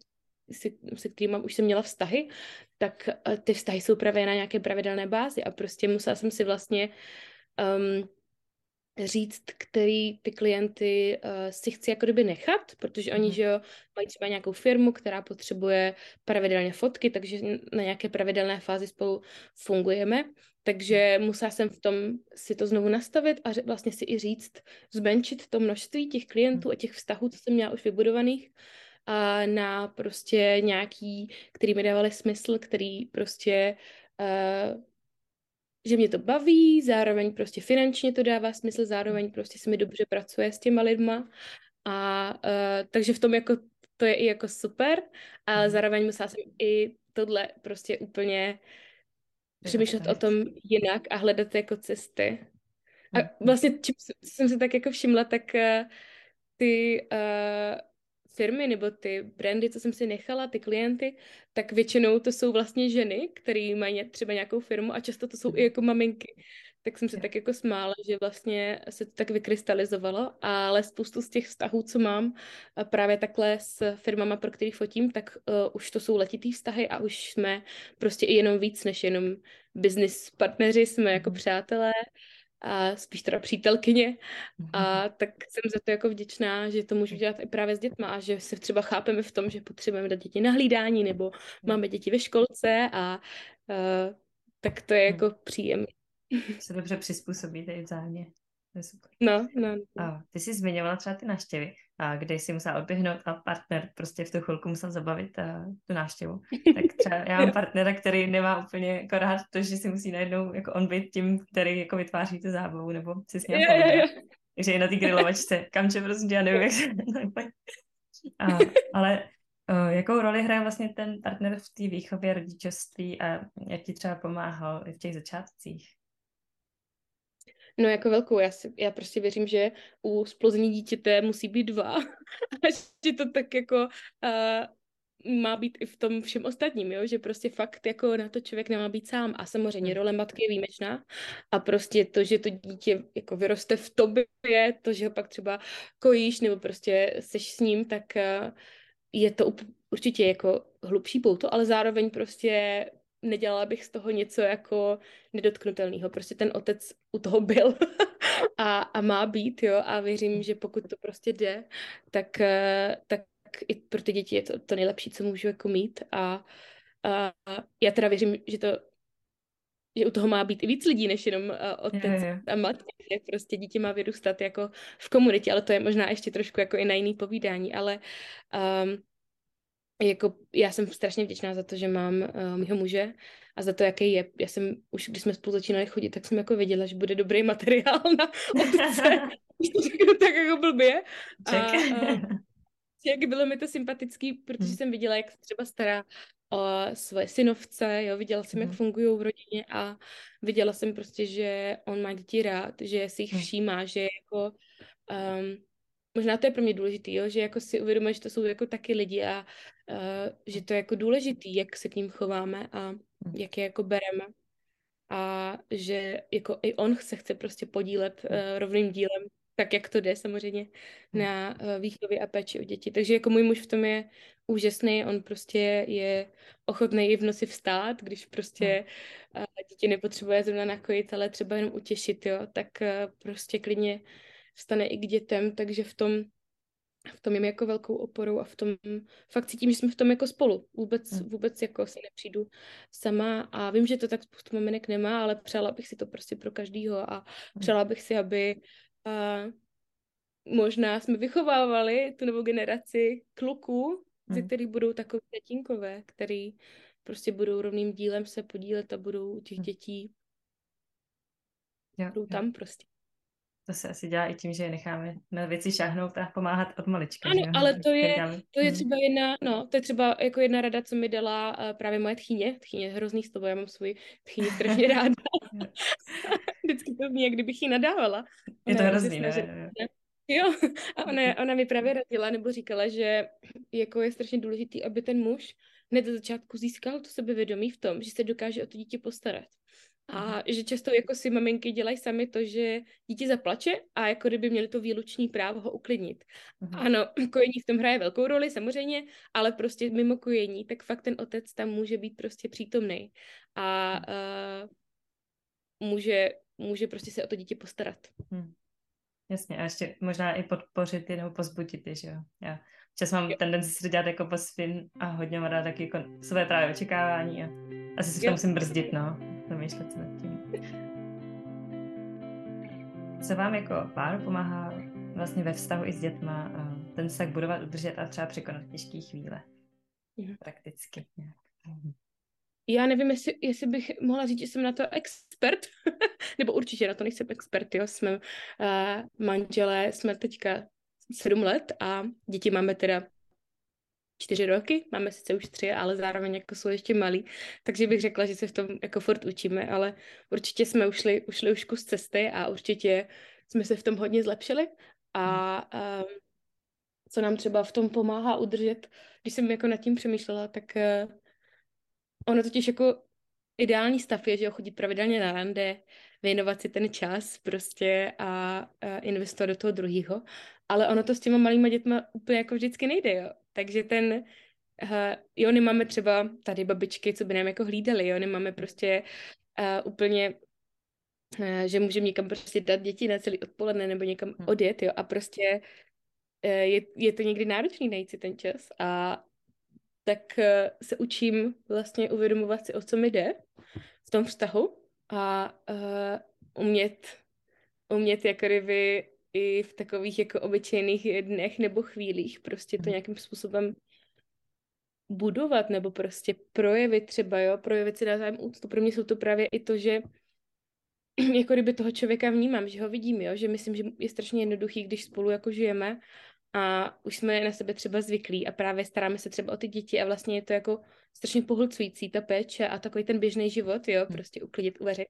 se, se kterými už jsem měla vztahy, tak eh, ty vztahy jsou právě na nějaké pravidelné bázi a prostě musela jsem si vlastně um, říct, který ty klienty uh, si chci jako kdyby nechat, protože oni, mm. že jo, mají třeba nějakou firmu, která potřebuje pravidelně fotky, takže na nějaké pravidelné fázi spolu fungujeme. Takže musela jsem v tom si to znovu nastavit a vlastně si i říct, zmenšit to množství těch klientů a těch vztahů, co jsem měla už vybudovaných, na prostě nějaký, který mi dávaly smysl, který prostě uh, že mě to baví, zároveň prostě finančně to dává smysl, zároveň prostě se mi dobře pracuje s těma lidma a uh, takže v tom jako to je i jako super, ale mm. zároveň musela jsem i tohle prostě úplně přemýšlet o tom jinak a hledat jako cesty. A mhm. vlastně, čím jsem se tak jako všimla, tak uh, ty uh, firmy nebo ty brandy, co jsem si nechala, ty klienty, tak většinou to jsou vlastně ženy, které mají třeba nějakou firmu a často to jsou i jako maminky. Tak jsem se tak jako smála, že vlastně se to tak vykrystalizovalo, ale spoustu z těch vztahů, co mám právě takhle s firmama, pro který fotím, tak uh, už to jsou letitý vztahy a už jsme prostě i jenom víc než jenom business partneři, jsme jako mhm. přátelé a spíš teda přítelkyně a mhm. tak jsem za to jako vděčná, že to můžu dělat i právě s dětma a že se třeba chápeme v tom, že potřebujeme dát děti na hlídání nebo mhm. máme děti ve školce a uh, tak to je mhm. jako příjemné. (laughs) Se dobře přizpůsobíte i vzájemně. To je super. No, no. no. A ty jsi zmiňovala třeba ty návštěvy, a kde jsi musela odběhnout a partner prostě v tu chvilku musel zabavit a, tu návštěvu. Tak (laughs) třeba já mám partnera, který nemá úplně jako rád to, že si musí najednou jako on být tím, který jako vytváří tu zábavu, nebo si s ním Takže i na té grilovačce, kamče prostě já nevím, jak se a, Ale o, jakou roli hraje vlastně ten partner v té výchově rodičovství a jak ti třeba pomáhal i v těch začátcích? No jako velkou, já, si, já prostě věřím, že u splození dítěte musí být dva (laughs) a že to tak jako uh, má být i v tom všem ostatním, jo? že prostě fakt jako na to člověk nemá být sám a samozřejmě hmm. role matky je výjimečná a prostě to, že to dítě jako vyroste v tobě, to, že ho pak třeba kojíš nebo prostě seš s ním, tak uh, je to určitě jako hlubší pouto, ale zároveň prostě nedělala bych z toho něco jako nedotknutelného. Prostě ten otec u toho byl (laughs) a, a má být, jo, a věřím, že pokud to prostě jde, tak, eh, tak i pro ty děti je to to nejlepší, co můžu jako mít a, a já teda věřím, že to že u toho má být i víc lidí, než jenom uh, otec je, je. a matka, že prostě dítě má vyrůstat jako v komunitě, ale to je možná ještě trošku jako i na jiný povídání, ale um, jako já jsem strašně vděčná za to, že mám uh, mýho muže a za to, jaký je. Já jsem už, když jsme spolu začínali chodit, tak jsem jako věděla, že bude dobrý materiál na otce. (laughs) tak jako blbě. A, a, (laughs) jak bylo mi to sympatický, protože hmm. jsem viděla, jak se třeba stará o svoje synovce, jo, viděla jsem, jak hmm. fungují v rodině a viděla jsem prostě, že on má děti rád, že si jich hmm. všímá, že jako um, možná to je pro mě důležitý, jo, že jako si uvědomuje, že to jsou jako taky lidi a uh, že to je jako důležitý, jak se k ním chováme a hmm. jak je jako bereme a že jako i on se chce prostě podílet uh, rovným dílem, tak jak to jde samozřejmě hmm. na uh, výchově a péči o děti. Takže jako můj muž v tom je úžasný, on prostě je ochotný i v noci vstát, když prostě uh, dítě nepotřebuje zrovna nakojit, ale třeba jenom utěšit, jo, tak uh, prostě klidně vstane i k dětem, takže v tom v tom jim jako velkou oporou a v tom fakt cítím, že jsme v tom jako spolu. Vůbec, hmm. vůbec jako si nepřijdu sama a vím, že to tak spoustu maminek nemá, ale přála bych si to prostě pro každýho a hmm. přála bych si, aby uh, možná jsme vychovávali tu novou generaci kluků, ze hmm. kterých budou takový tatínkové, který prostě budou rovným dílem se podílet a budou u těch dětí budou tam prostě. To se asi dělá i tím, že je necháme na věci šáhnout a pomáhat od malička. Ano, že? ale to je, to je hmm. třeba jedna, no, to je třeba jako jedna rada, co mi dala uh, právě moje tchyně. Tchyně hrozný toho, já mám svůj tchyni strašně (laughs) ráda. Vždycky to zní, jak kdybych jí nadávala. Je to hrozný, ne? ne? Jo, a ona, ona mi právě radila, nebo říkala, že jako je strašně důležitý, aby ten muž hned za začátku získal to sebevědomí v tom, že se dokáže o to dítě postarat. A že často jako si maminky dělají sami to, že dítě zaplače a jako kdyby měli to výlučný právo ho uklidnit. Uhum. Ano, (clears throat) kojení v tom hraje velkou roli samozřejmě, ale prostě mimo kojení, tak fakt ten otec tam může být prostě přítomný a uh, může, může prostě se o to dítě postarat. Hmm. Jasně, a ještě možná i podpořit nebo pozbudit je, že jo. Já čas mám tendenci si to dělat jako po svým a hodně mám rád taky jako své právě očekávání a asi si to musím brzdit, no, zamýšlet se nad tím. Co vám jako pár pomáhá vlastně ve vztahu i s dětma ten vztah budovat, udržet a třeba překonat těžké chvíle? Prakticky nějak. Já nevím, jestli, jestli bych mohla říct, že jsem na to expert, (laughs) nebo určitě na to nejsem expert, jo, jsme uh, manželé, jsme teďka sedm let a děti máme teda čtyři roky, máme sice už tři, ale zároveň jako jsou ještě malí, takže bych řekla, že se v tom jako furt učíme, ale určitě jsme ušli, ušli už kus cesty a určitě jsme se v tom hodně zlepšili a um, co nám třeba v tom pomáhá udržet, když jsem jako nad tím přemýšlela, tak uh, ono totiž jako ideální stav je, že jo, chodit pravidelně na rande, věnovat si ten čas prostě a, a investovat do toho druhého. Ale ono to s těma malýma dětma úplně jako vždycky nejde, jo. Takže ten, uh, jo, nemáme třeba tady babičky, co by nám jako hlídali, jo, nemáme prostě uh, úplně uh, že můžeme někam prostě dát děti na celý odpoledne nebo někam hm. odjet, jo, a prostě uh, je, je to někdy náročný najít si ten čas a tak uh, se učím vlastně uvědomovat si, o co mi jde v tom vztahu a uh, umět, umět jako kdyby i v takových jako obyčejných dnech nebo chvílích prostě to mhm. nějakým způsobem budovat nebo prostě projevit třeba, jo, projevit si navzájem úctu. Pro mě jsou to právě i to, že (clears throat) jako kdyby toho člověka vnímám, že ho vidím, jo, že myslím, že je strašně jednoduchý, když spolu jako žijeme a už jsme na sebe třeba zvyklí a právě staráme se třeba o ty děti a vlastně je to jako strašně pohlcující ta péče a takový ten běžný život, jo, hmm. prostě uklidit, uvařit,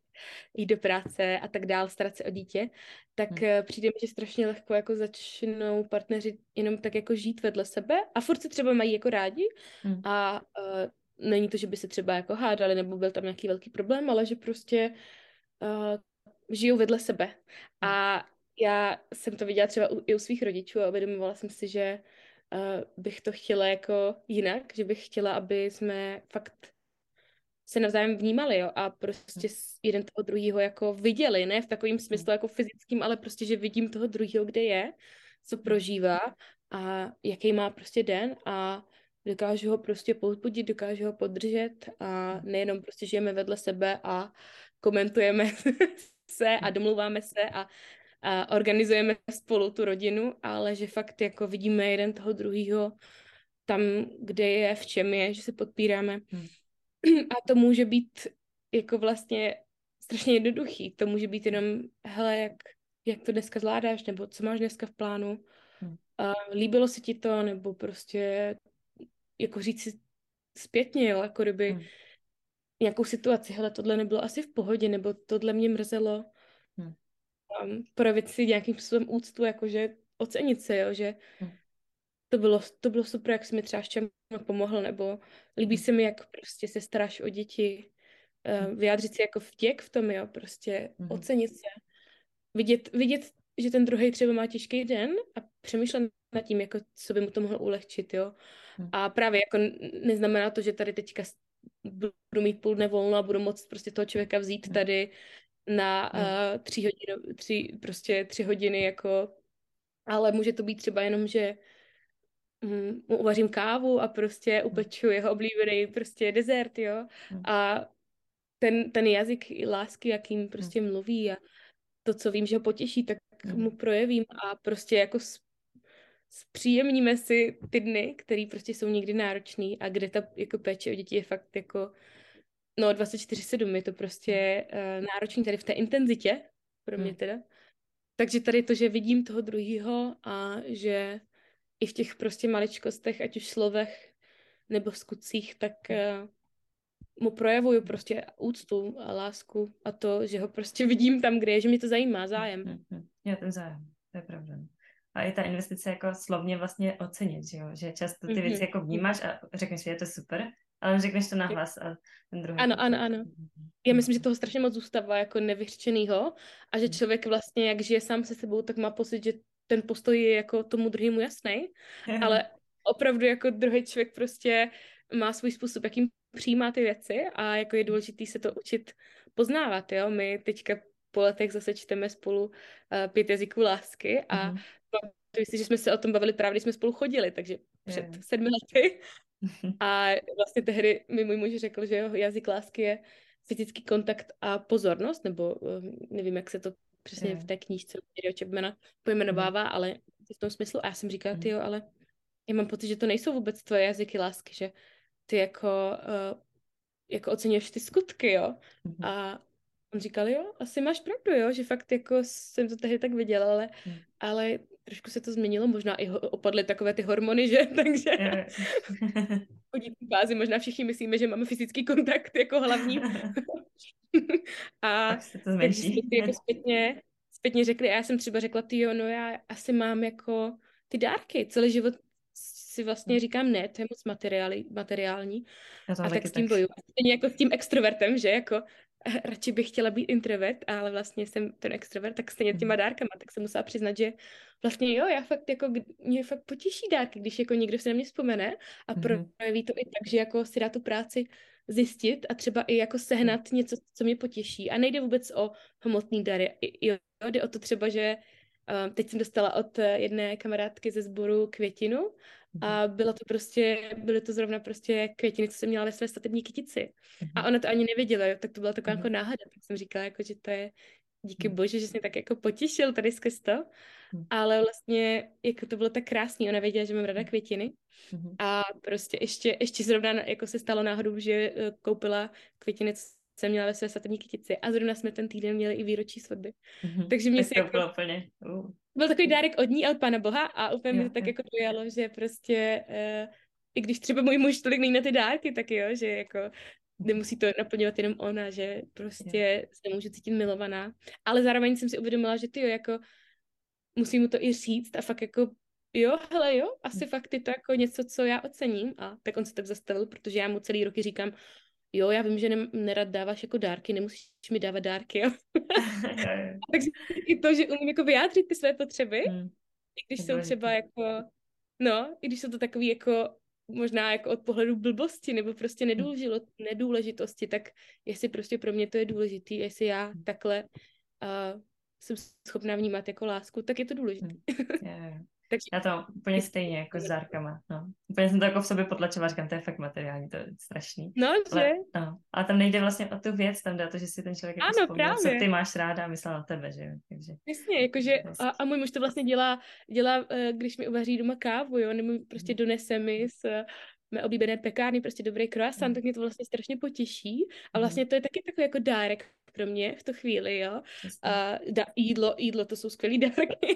jít do práce a tak dál, starat se o dítě, tak hmm. Přijde mi, že strašně lehko jako začnou partneři jenom tak jako žít vedle sebe a furt se třeba mají jako rádi hmm. a uh, není to, že by se třeba jako hádali nebo byl tam nějaký velký problém, ale že prostě uh, žijou vedle sebe. Hmm. A já jsem to viděla třeba i u svých rodičů a uvědomovala jsem si, že uh, bych to chtěla jako jinak, že bych chtěla, aby jsme fakt se navzájem vnímali, jo, a prostě jeden toho druhého jako viděli, ne v takovém smyslu jako fyzickým, ale prostě, že vidím toho druhého, kde je, co prožívá a jaký má prostě den a dokážu ho prostě povzbudit, dokážu ho podržet a nejenom prostě žijeme vedle sebe a komentujeme (laughs) se a domluváme se a a organizujeme spolu tu rodinu, ale že fakt jako vidíme jeden toho druhého tam, kde je, v čem je, že se podpíráme. Hmm. (clears throat) A to může být jako vlastně strašně jednoduchý. To může být jenom, hele, jak, jak to dneska zvládáš, nebo co máš dneska v plánu. Hmm. A líbilo se ti to, nebo prostě jako říct si zpětně, jo, jako kdyby hmm. nějakou situaci, hele, tohle nebylo asi v pohodě, nebo tohle mě mrzelo. Hmm um, projevit si nějakým způsobem úctu, jakože ocenit se, jo, že hm. to bylo, to bylo super, jak jsi mi třeba s čem pomohl, nebo líbí hm. se mi, jak prostě se staráš o děti, uh, vyjádřit si jako vděk v tom, jo, prostě mm. ocenit se, vidět, vidět, že ten druhý třeba má těžký den a přemýšlet nad tím, jako co by mu to mohlo ulehčit, jo. A právě jako neznamená to, že tady teďka budu mít půl dne volno a budu moct prostě toho člověka vzít tady na uh, tři hodiny, tři, prostě tři hodiny jako, ale může to být třeba jenom, že um, uvařím kávu a prostě hmm. upeču jeho oblíbený prostě dezert, jo, hmm. a ten, ten jazyk lásky, jakým prostě mluví a to, co vím, že ho potěší, tak mu projevím a prostě jako zpříjemníme si ty dny, které prostě jsou někdy náročný a kde ta jako péče o děti je fakt jako No 24-7 je to prostě uh, náročný tady v té intenzitě, pro mě hmm. teda. Takže tady to, že vidím toho druhého a že i v těch prostě maličkostech, ať už slovech nebo skutcích, tak uh, mu projevuju prostě úctu a lásku a to, že ho prostě vidím tam, kde je, že mě to zajímá, zájem. Je ten zájem, to je pravda. A i ta investice jako slovně vlastně ocenit, že jo? že často ty mm-hmm. věci jako vnímáš a řekneš, že je to super, ale řekneš to nahlas a ten druhý. Ano, ano, ano. Já myslím, že toho strašně moc zůstává jako nevyřčenýho a že člověk vlastně, jak žije sám se sebou, tak má pocit, že ten postoj je jako tomu druhému jasný, (laughs) ale opravdu jako druhý člověk prostě má svůj způsob, jakým přijímá ty věci a jako je důležité se to učit poznávat, jo. My teďka po letech zase čteme spolu uh, pět jazyků lásky a pamatuju si, že jsme se o tom bavili právě, když jsme spolu chodili, takže před yeah. sedmi lety. (laughs) A vlastně tehdy mi můj muž řekl, že jeho jazyk lásky je fyzický kontakt a pozornost, nebo uh, nevím, jak se to přesně v té knížce Gary Chapmana pojmenovává, mm. ale v tom smyslu. A já jsem říkala, ty jo, ale já mám pocit, že to nejsou vůbec tvoje jazyky lásky, že ty jako, uh, jako oceňuješ ty skutky, jo. Mm. A on říkal, jo, asi máš pravdu, jo, že fakt jako jsem to tehdy tak viděla, ale, mm. ale trošku se to změnilo, možná i opadly takové ty hormony, že, (laughs) takže chodí v fázi, možná všichni myslíme, že máme fyzický kontakt jako hlavní. (laughs) a takže jsme si jako zpětně, zpětně řekli, a já jsem třeba řekla, ty jo, no já asi mám jako ty dárky, celý život si vlastně hm. říkám, ne, to je moc materiály, materiální. A tak s tím tak... boju. Stejně jako s tím extrovertem, že jako (laughs) radši bych chtěla být introvert, ale vlastně jsem ten extrovert, tak stejně těma mhm. dárkama, tak jsem musela přiznat, že vlastně jo, já fakt jako, mě fakt potěší dárky, když jako někdo se na mě vzpomene a mm-hmm. projeví to i tak, že jako si dá tu práci zjistit a třeba i jako sehnat mm. něco, co mě potěší. A nejde vůbec o hmotný dary. Jo, jde o to třeba, že teď jsem dostala od jedné kamarádky ze sboru květinu a mhm. bylo to prostě, byly to zrovna prostě květiny, co jsem měla ve své statební kytici. A mhm. ona to ani nevěděla, jo, tak to byla taková mhm. jako náhoda. Tak jsem říkala, jako, že to je díky bože, že jsi mě tak jako potěšil tady skrz to. Ale vlastně, jako to bylo tak krásný, ona věděla, že mám ráda květiny. A prostě ještě, ještě zrovna jako se stalo náhodou, že eh, koupila květiny, jsem měla ve své svatební kytici a zrovna jsme ten týden měli i výročí svatby. Mm-hmm. Takže mě tak to jako... bylo úplně... Uh. Byl takový dárek od ní a od Pána Boha a úplně mi to tak jako dojalo, že prostě uh, i když třeba můj muž tolik není na ty dárky, tak jo, že jako nemusí to naplňovat jenom ona, že prostě yeah. se můžu cítit milovaná. Ale zároveň jsem si uvědomila, že ty jo, jako musím mu to i říct a fakt jako jo, hele jo, asi mm. fakt je to jako něco, co já ocením a tak on se tak zastavil, protože já mu celý roky říkám, jo, já vím, že ne, nerad dáváš jako dárky, nemusíš mi dávat dárky, jo. (laughs) (laughs) Takže i to, že umím jako vyjádřit ty své potřeby, hmm. i když jsou třeba jako, no, i když jsou to takový jako možná jako od pohledu blbosti nebo prostě hmm. nedůležilo, nedůležitosti, tak jestli prostě pro mě to je důležitý, jestli já hmm. takhle uh, jsem schopná vnímat jako lásku, tak je to důležité. Hmm. (laughs) Yeah. Takže... Já to úplně stejně jako s dárkama. No. Úplně jsem to jako v sobě potlačila, říkám, to je fakt materiální, to je strašný. No, ale, že? No. Ale tam nejde vlastně o tu věc, tam jde o to, že si ten člověk jako ano, vzpomněl, právě. co ty máš ráda a myslel na tebe, že Takže, Jasně, jakože a, a můj muž to vlastně dělá, dělá, eh, když mi uvaří doma kávu, jo, nebo prostě hmm. donese mi z mé oblíbené pekárny, prostě dobrý croissant, mm. tak mě to vlastně strašně potěší. A hmm. vlastně to je taky takový jako dárek pro mě v tu chvíli, jo. A da, jídlo, jídlo, to jsou skvělý dárky. (laughs)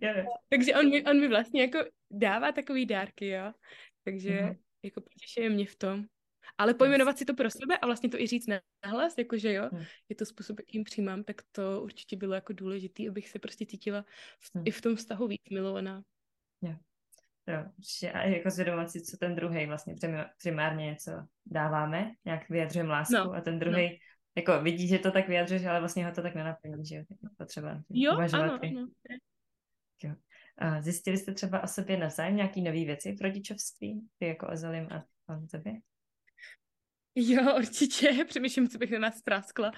(laughs) Takže on mi, on mi vlastně jako dává takový dárky, jo. Takže mm-hmm. jako potěšuje mě v tom. Ale pojmenovat si to pro sebe a vlastně to i říct nahlas, jakože jo, hmm. je to způsob, jakým přijímám, tak to určitě bylo jako důležitý, abych se prostě cítila v, hmm. i v tom vztahu víc milovaná. Jo. Jo. A jako zvědomovat si, co ten druhý vlastně primárně něco dáváme, nějak vyjadřujeme lásku no, a ten druhý no jako vidí, že to tak vyjadřuješ, ale vlastně ho to tak nenaplní, že jo, tak je potřeba jo, uvažovat. Ano, ano. Jo. A zjistili jste třeba o sobě navzájem nějaký nové věci v rodičovství? Ty jako o Zelim a on tobě? Jo, určitě. (laughs) Přemýšlím, co bych na nás práskla.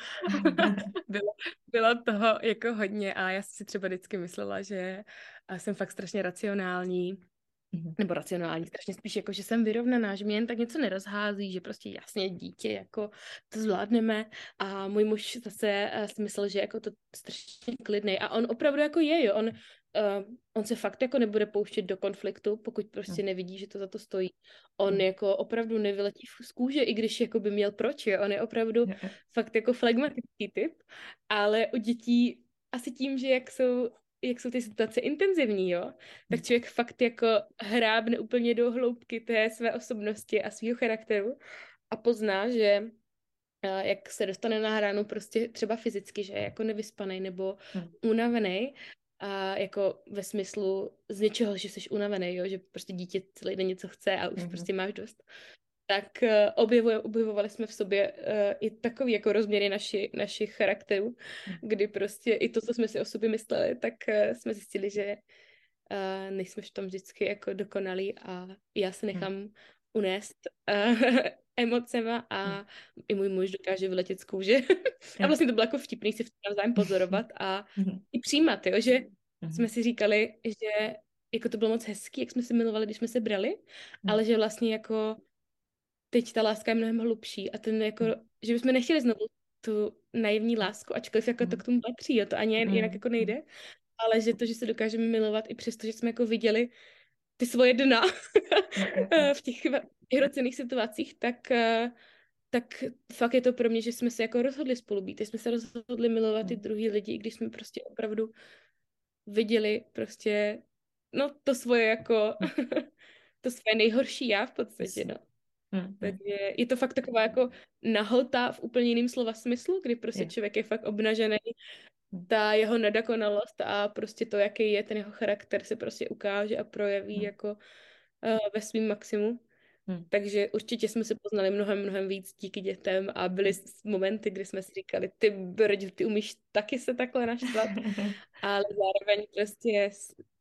(laughs) bylo, bylo toho jako hodně a já si třeba vždycky myslela, že jsem fakt strašně racionální. Nebo racionální, strašně spíš jako, že jsem vyrovnaná, že mě jen tak něco nerozhází, že prostě jasně dítě, jako to zvládneme. A můj muž zase uh, si myslel, že jako to strašně klidný a on opravdu jako je, jo, on, uh, on se fakt jako nebude pouštět do konfliktu, pokud prostě mm. nevidí, že to za to stojí. On mm. jako opravdu nevyletí z kůže, i když jako by měl proč, jo, on je opravdu fakt jako flegmatický typ, ale u dětí asi tím, že jak jsou jak jsou ty situace intenzivní, jo, tak hmm. člověk fakt jako hrábne úplně do hloubky té své osobnosti a svého charakteru a pozná, že jak se dostane na hránu prostě třeba fyzicky, že je jako nevyspaný nebo hmm. unavený, a jako ve smyslu z něčeho, že jsi unavený, jo, že prostě dítě celý den něco chce a už mm-hmm. prostě máš dost, tak uh, objevuje, objevovali jsme v sobě uh, i takový jako rozměry naši, našich charakterů, hmm. kdy prostě i to, co jsme si o sobě mysleli, tak uh, jsme zjistili, že uh, nejsme v tom vždycky jako dokonalí a já se hmm. nechám unést uh, (laughs) emocema a hmm. i můj muž dokáže vyletět z kůže. (laughs) a vlastně to bylo jako vtipný si v tom navzájem (laughs) pozorovat a hmm. i přijímat, jo, že hmm. jsme si říkali, že jako to bylo moc hezký, jak jsme se milovali, když jsme se brali, hmm. ale že vlastně jako teď ta láska je mnohem hlubší a ten jako, hmm. že bychom nechtěli znovu tu naivní lásku, ačkoliv jako to k tomu patří, jo, to ani jinak jako nejde, ale že to, že se dokážeme milovat i přesto, že jsme jako viděli ty svoje dna (laughs) v těch hrocených situacích, tak, eh, tak fakt je to pro mě, že jsme se jako rozhodli spolu být, jsme se rozhodli milovat ty druhý lidi, když jsme prostě opravdu viděli prostě, no to svoje jako, (laughs) to svoje nejhorší já v podstatě, no. Mm. Takže je to fakt taková jako nahota v úplně jiném slova smyslu, kdy prostě je. člověk je fakt obnažený ta jeho nedokonalost a prostě to, jaký je ten jeho charakter, se prostě ukáže a projeví hmm. jako uh, ve svým maximu. Hmm. Takže určitě jsme se poznali mnohem, mnohem víc díky dětem a byly momenty, kdy jsme si říkali, ty brď, ty umíš taky se takhle naštvat, (laughs) ale zároveň prostě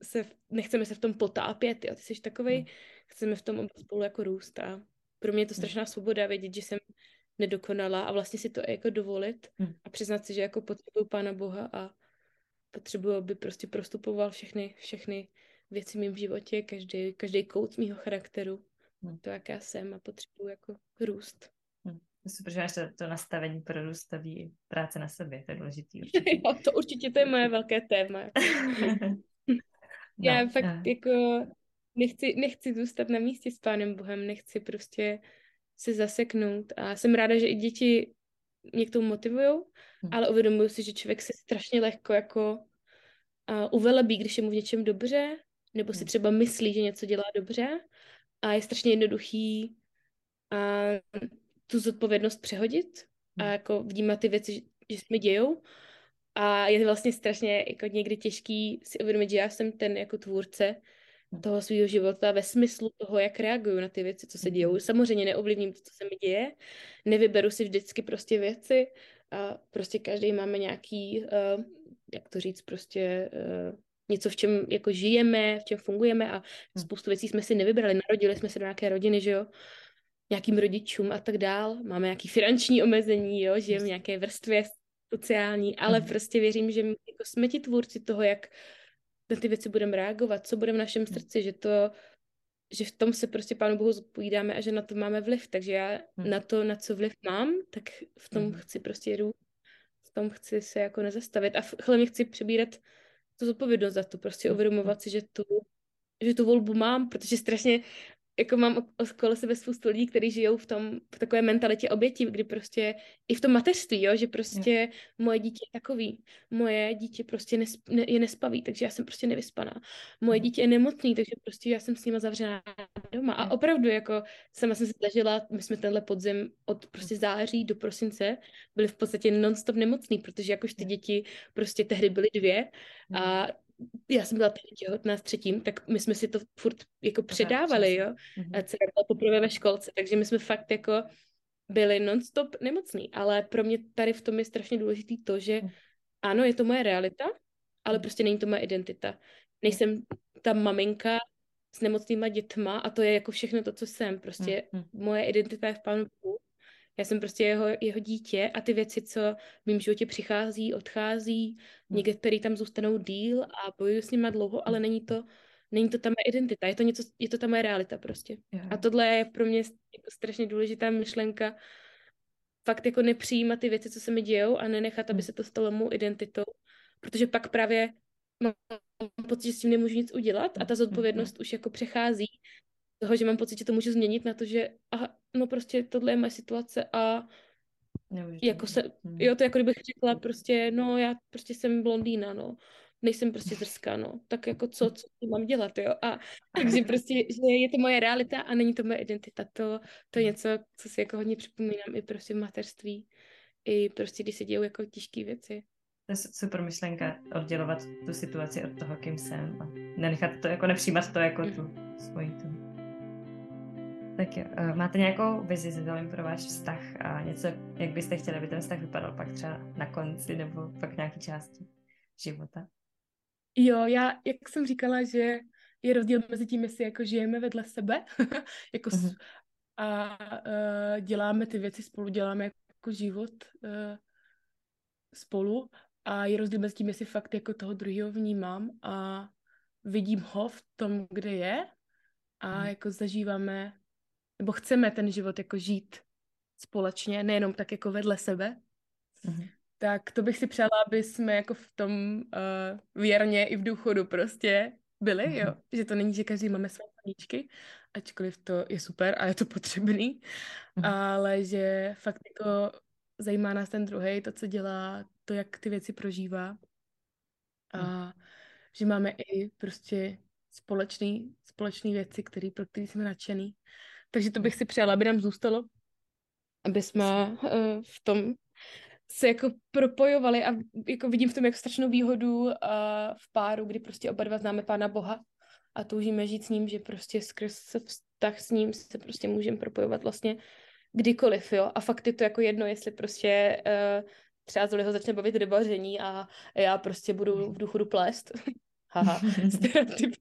se, nechceme se v tom potápět, jo. ty jsi takovej, hmm. chceme v tom spolu jako růst a pro mě je to hmm. strašná svoboda vědět, že jsem nedokonalá a vlastně si to jako dovolit hmm. a přiznat si, že jako potřebuju Pána Boha a potřebuju, aby prostě prostupoval všechny, všechny věci v mém životě, každý, každý kout mýho charakteru, hmm. to, jak já jsem a potřebuju jako růst. Super, že máš to, to nastavení pro růstavý práce na sobě, to je důležitý (laughs) určitě. jo, to určitě to je moje velké téma. (laughs) no, já fakt no. jako nechci, nechci zůstat na místě s Pánem Bohem, nechci prostě se zaseknout a jsem ráda, že i děti mě k tomu motivují, hmm. ale uvědomuji si, že člověk se strašně lehko jako uh, uvelebí, když je mu v něčem dobře, nebo si hmm. třeba myslí, že něco dělá dobře a je strašně jednoduchý uh, tu zodpovědnost přehodit a hmm. jako vnímat ty věci, že, že se mi dějou a je vlastně strašně jako někdy těžký si uvědomit, že já jsem ten jako tvůrce toho svého života ve smyslu toho, jak reaguju na ty věci, co se dějou. Mhm. Samozřejmě neovlivním to, co se mi děje, nevyberu si vždycky prostě věci a prostě každý máme nějaký, uh, jak to říct, prostě uh, něco, v čem jako žijeme, v čem fungujeme a hm. spoustu věcí jsme si nevybrali, narodili jsme se do nějaké rodiny, že jo, nějakým rodičům a tak dál, máme nějaký finanční omezení, jo, žijeme v nějaké vrstvě sociální, ale mm. prostě věřím, že my jako jsme ti tvůrci toho, jak na ty věci budeme reagovat, co bude v našem hmm. srdci, že to, že v tom se prostě Pánu Bohu zodpovídáme a že na to máme vliv. Takže já hmm. na to, na co vliv mám, tak v tom hmm. chci prostě růst, v tom chci se jako nezastavit a hlavně chci přebírat tu zodpovědnost za to, prostě uvědomovat si, že tu, že tu volbu mám, protože strašně jako mám okolo sebe spoustu lidí, kteří žijou v tom, v takové mentalitě oběti, kdy prostě i v tom mateřství, jo, že prostě je. moje dítě je takový, moje dítě prostě nes, ne, je nespaví, takže já jsem prostě nevyspaná. Moje mm. dítě je nemocný, takže prostě já jsem s nima zavřená doma. A opravdu, jako sama jsem se zažila, my jsme tenhle podzim od prostě září do prosince byli v podstatě non-stop nemocný, protože jakož ty děti prostě tehdy byly dvě a já jsem byla teď těhotná s třetím, tak my jsme si to furt jako předávali, jo. Mm-hmm. A dcera byla poprvé ve školce, takže my jsme fakt jako byli nonstop nemocný, ale pro mě tady v tom je strašně důležitý to, že mm. ano, je to moje realita, ale mm. prostě není to moje identita. Nejsem ta maminka s nemocnýma dětma a to je jako všechno to, co jsem. Prostě moje identita je v Pánu Bohu já jsem prostě jeho, jeho dítě a ty věci, co v mém životě přichází, odchází, hmm. některý tam zůstanou díl a bojuju s nima dlouho, ale není to, není to ta moje identita, je to, něco, je to ta moje realita prostě. Yeah. A tohle je pro mě jako strašně důležitá myšlenka, fakt jako nepřijímat ty věci, co se mi dějou a nenechat, aby hmm. se to stalo mou identitou, protože pak právě mám pocit, že s tím nemůžu nic udělat a ta zodpovědnost už jako přechází toho, že mám pocit, že to můžu změnit na to, že aha, no prostě tohle je moje situace a Nemůžu jako se, hmm. jo, to jako kdybych řekla prostě, no já prostě jsem blondýna, no, nejsem prostě drská, no, tak jako co, co mám dělat, jo, a (laughs) takže prostě, že je to moje realita a není to moje identita, to, to je něco, co si jako hodně připomínám i prostě v mateřství, i prostě, když se dějou jako těžké věci. To je super myšlenka, oddělovat tu situaci od toho, kým jsem a nenechat to, jako nepřijímat to jako tu svoji tu tak jo. Eh, máte nějakou vizi s pro váš vztah a něco, jak byste chtěli, aby ten vztah vypadal pak třeba na konci nebo pak nějaké části života? Jo, já, jak jsem říkala, že je rozdíl mezi tím, jestli jako žijeme vedle sebe, (laughs) jako uh-huh. a uh, děláme ty věci spolu, děláme jako život uh, spolu a je rozdíl mezi tím, jestli fakt jako toho druhého vnímám a vidím ho v tom, kde je a hmm. jako zažíváme, nebo chceme ten život jako žít společně, nejenom tak jako vedle sebe, mm tak to bych si přála, aby jsme jako v tom uh, věrně i v důchodu prostě byli, mm jo, že to není, že každý máme své paníčky, ačkoliv to je super a je to potřebný, mm ale že fakt jako zajímá nás ten druhý, to, co dělá, to, jak ty věci prožívá. A mm že máme i prostě společný, společný věci, který, pro který jsme nadšený. Takže to bych si přála, aby nám zůstalo, aby jsme uh, v tom se jako propojovali a jako vidím v tom jako strašnou výhodu uh, v páru, kdy prostě oba dva známe Pána Boha a toužíme žít s ním, že prostě skrz vztah s ním se prostě můžeme propojovat vlastně kdykoliv, jo. A fakt je to jako jedno, jestli prostě uh, třeba Zoliho začne bavit rybaření a já prostě budu v důchodu plést. (laughs) Haha, (laughs) stereotyp.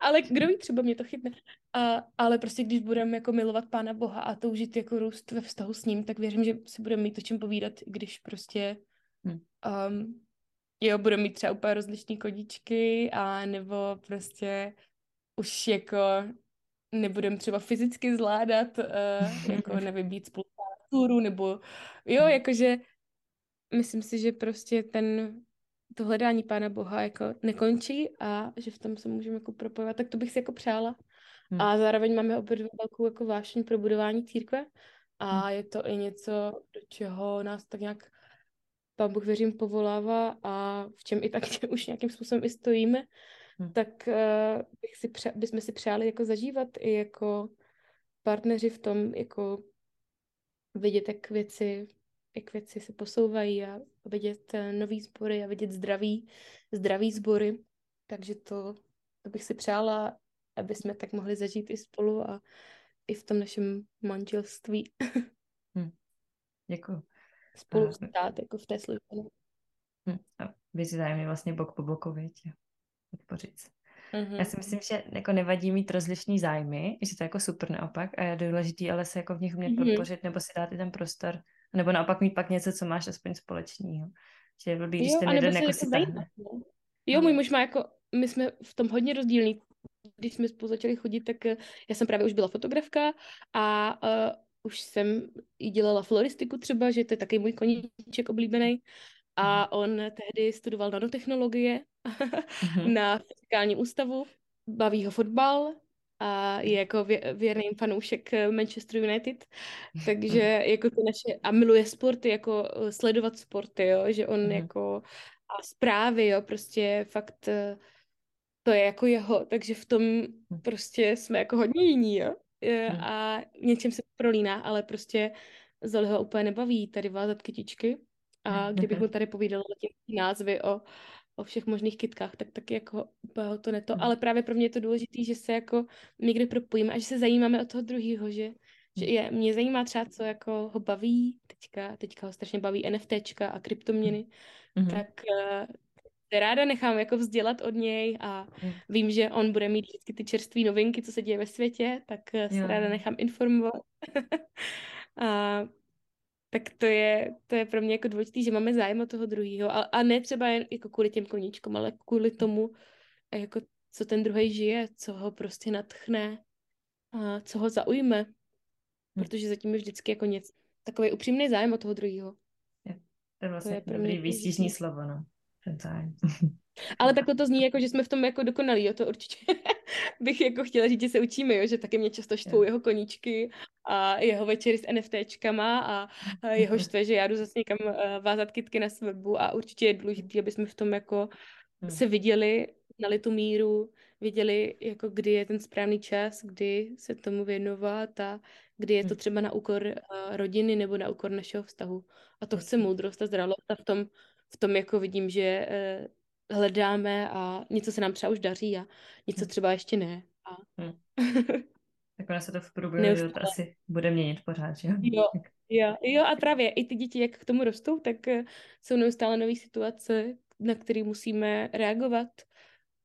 Ale kdo ví, třeba mě to chytne. A, ale prostě když budeme jako milovat Pána Boha a toužit jako růst ve vztahu s ním, tak věřím, že si budeme mít o čem povídat, když prostě um, jo, budeme mít třeba úplně rozlišní kodičky a nebo prostě už jako nebudeme třeba fyzicky zvládat, uh, jako (laughs) nevím, být spolu nebo jo, jakože myslím si, že prostě ten to hledání Pána Boha jako nekončí a že v tom se můžeme jako propojovat, tak to bych si jako přála. Hmm. A zároveň máme opět velkou jako vášeň pro budování církve a hmm. je to i něco, do čeho nás tak nějak Pán Bůh věřím povolává a v čem i tak (laughs) už nějakým způsobem i stojíme, hmm. tak uh, bych si pře- bychom si přáli jako zažívat i jako partneři v tom, jako vidět, jak věci jak věci se posouvají a vidět eh, nový sbory a vidět zdravý, zdravý sbory. Takže to, to bych si přála, aby jsme tak mohli zažít i spolu a i v tom našem manželství. (laughs) Hmm. Děkuji. Spolu stát jako v té službě. Hmm. A vy si zájemně vlastně bok po boku, větě. Podpořit se. Mm-hmm. Já si myslím, že jako nevadí mít rozlišní zájmy, že to je jako super naopak a je důležitý ale se jako v nich umět mm-hmm. podpořit nebo si dát i ten prostor nebo naopak mít pak něco, co máš aspoň společného. Že je blbý, když ten jeden jako si tahne. Jo, můj muž má jako, my jsme v tom hodně rozdílní. Když jsme spolu začali chodit, tak eh, já jsem právě už byla fotografka a uh, už jsem i dělala floristiku třeba, že to je taky můj koníček oblíbený. A mhm. on tehdy studoval nanotechnologie (laughs) na fyzikálním ústavu, baví ho fotbal, a je jako vě, věrný fanoušek eh, Manchester United, (laughs) takže jako to naše, a miluje sporty, jako eh, sledovat sporty, jo, že on mm. jako a zprávy, jo, prostě fakt eh, to je jako jeho, takže v tom hm. prostě jsme jako hodně jiní, jo, mm. a něčem se prolíná, ale prostě Zoliho úplně nebaví tady vázat kytičky a kdybych mu tady povídala názvy o o všech možných kytkách, tak taky jako úplně to neto. Hmm. Ale právě pro mě je to důležité, že se jako někde propojíme a že se zajímáme o toho druhého, že, že hmm. je, mě zajímá třeba, co jako ho baví teďka, teďka ho strašně baví NFTčka a kryptoměny, hmm. tak uh, ráda nechám jako vzdělat od něj a vím, že on bude mít vždycky ty čerstvé novinky, co se děje ve světě, tak uh, se jo. ráda nechám informovat. (laughs) a tak to je, to je pro mě jako důležité, že máme zájem o toho druhého. A, a ne třeba jen jako kvůli těm koníčkům, ale kvůli tomu, jako co ten druhý žije, co ho prostě natchne, a co ho zaujme. Hm. Protože zatím je vždycky jako něco, takový upřímný zájem o toho druhého. To je vlastně to je pro mě výstižný slovo, no. Ten zájem. (laughs) Ale takhle to zní, jako, že jsme v tom jako dokonalí, jo, to určitě (laughs) bych jako chtěla říct, že se učíme, jo, že taky mě často štvou jeho koníčky a jeho večery s NFTčkama a jeho (laughs) štve, že já jdu zase někam eh, vázat kitky na webu a určitě je důležité, aby jsme v tom jako hmm. se viděli, znali tu míru, viděli, jako kdy je ten správný čas, kdy se tomu věnovat a kdy je to hmm. třeba na úkor uh, rodiny nebo na úkor našeho vztahu. A to chce moudrost a zralost a v tom, v tom jako vidím, že uh, hledáme a něco se nám třeba už daří a něco hm. třeba ještě ne. A... Hmm. (laughs) tak ono se to v průběhu života asi bude měnit pořád, že jo? Jo, jo, a právě i ty děti, jak k tomu rostou, tak eh, jsou neustále nové situace, na které musíme reagovat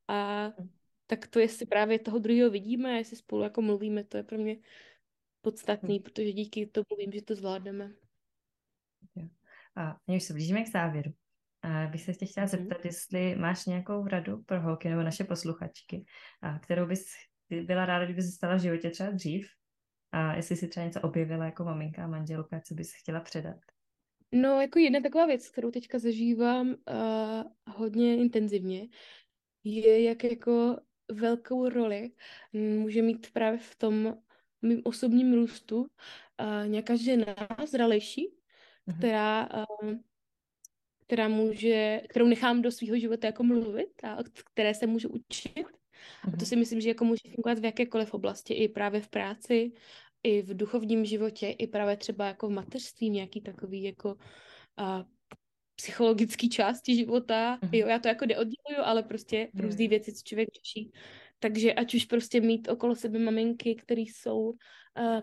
a hmm. tak to, jestli právě toho druhého vidíme, jestli spolu jako mluvíme, to je pro mě podstatný, hmm. protože díky tomu vím, že to zvládneme. A my už se blížíme k závěru. A bych se tě chtěla hmm. zeptat, jestli máš nějakou radu pro holky nebo naše posluchačky, a kterou bys byla ráda, kdyby se stala v životě třeba dřív, a jestli si třeba něco objevila jako maminka a manželka, co bys chtěla předat? No, jako jedna taková věc, kterou teďka zažívám uh, hodně intenzivně, je, jak jako velkou roli může mít právě v tom mým osobním růstu uh, nějaká žena zralejší, uh-huh. která, uh, která může, kterou nechám do svého života jako mluvit a od které se můžu učit. A to mhm. si myslím, že jako může fungovat v jakékoliv oblasti, i právě v práci, i v duchovním životě, i právě třeba jako v mateřství nějaký takový jako uh, psychologický části života. Mm-hmm. Jo, já to jako neodděluju, ale prostě mm. různé věci, co člověk řeší. Takže ať už prostě mít okolo sebe maminky, které jsou,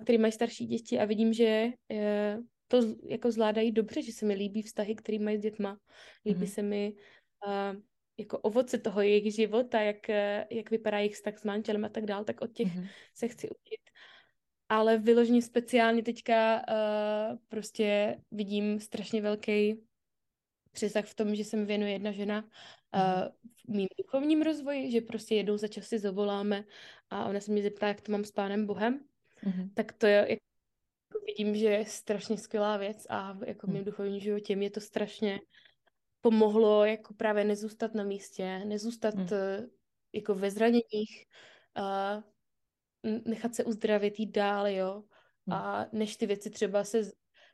které mají starší děti a vidím, že uh, to jako zvládají dobře, že se mi líbí vztahy, které mají s dětma. Líbí mm-hmm. se mi uh, jako ovoce toho jejich života, jak, jak vypadá jejich vztah s manželem a tak dál, tak od těch mm-hmm. se chci učit ale vyloženě speciálně teďka uh, prostě vidím strašně velký přesah v tom, že se mi věnuje jedna žena uh, v mým duchovním rozvoji, že prostě jednou za čas si zavoláme a ona se mě zeptá, jak to mám s pánem Bohem, mm-hmm. tak to je, jako vidím, že je strašně skvělá věc a jako v mém mhm. duchovním životě mě to strašně pomohlo jako právě nezůstat na místě, nezůstat mm. jako ve zraněních, uh, nechat se uzdravit, jít dál, jo. Hmm. A než ty věci třeba se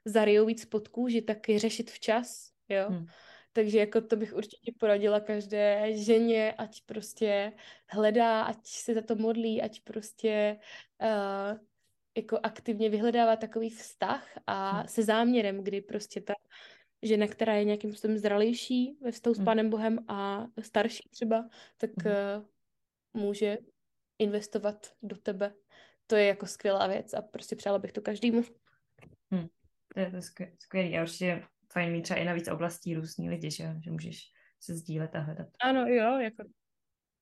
zarijou víc pod kůži, tak je řešit včas, jo. Hmm. Takže jako to bych určitě poradila každé ženě, ať prostě hledá, ať se za to modlí, ať prostě uh, jako aktivně vyhledává takový vztah a hmm. se záměrem, kdy prostě ta žena, která je nějakým způsobem zralější ve vztahu s Pánem Bohem a starší třeba, tak hmm. uh, může investovat do tebe. To je jako skvělá věc a prostě přála bych to každému. Hmm. To je to skvělé a určitě fajn mít třeba i na víc oblastí různý lidi, že, že můžeš se sdílet a hledat. Ano, jo, jako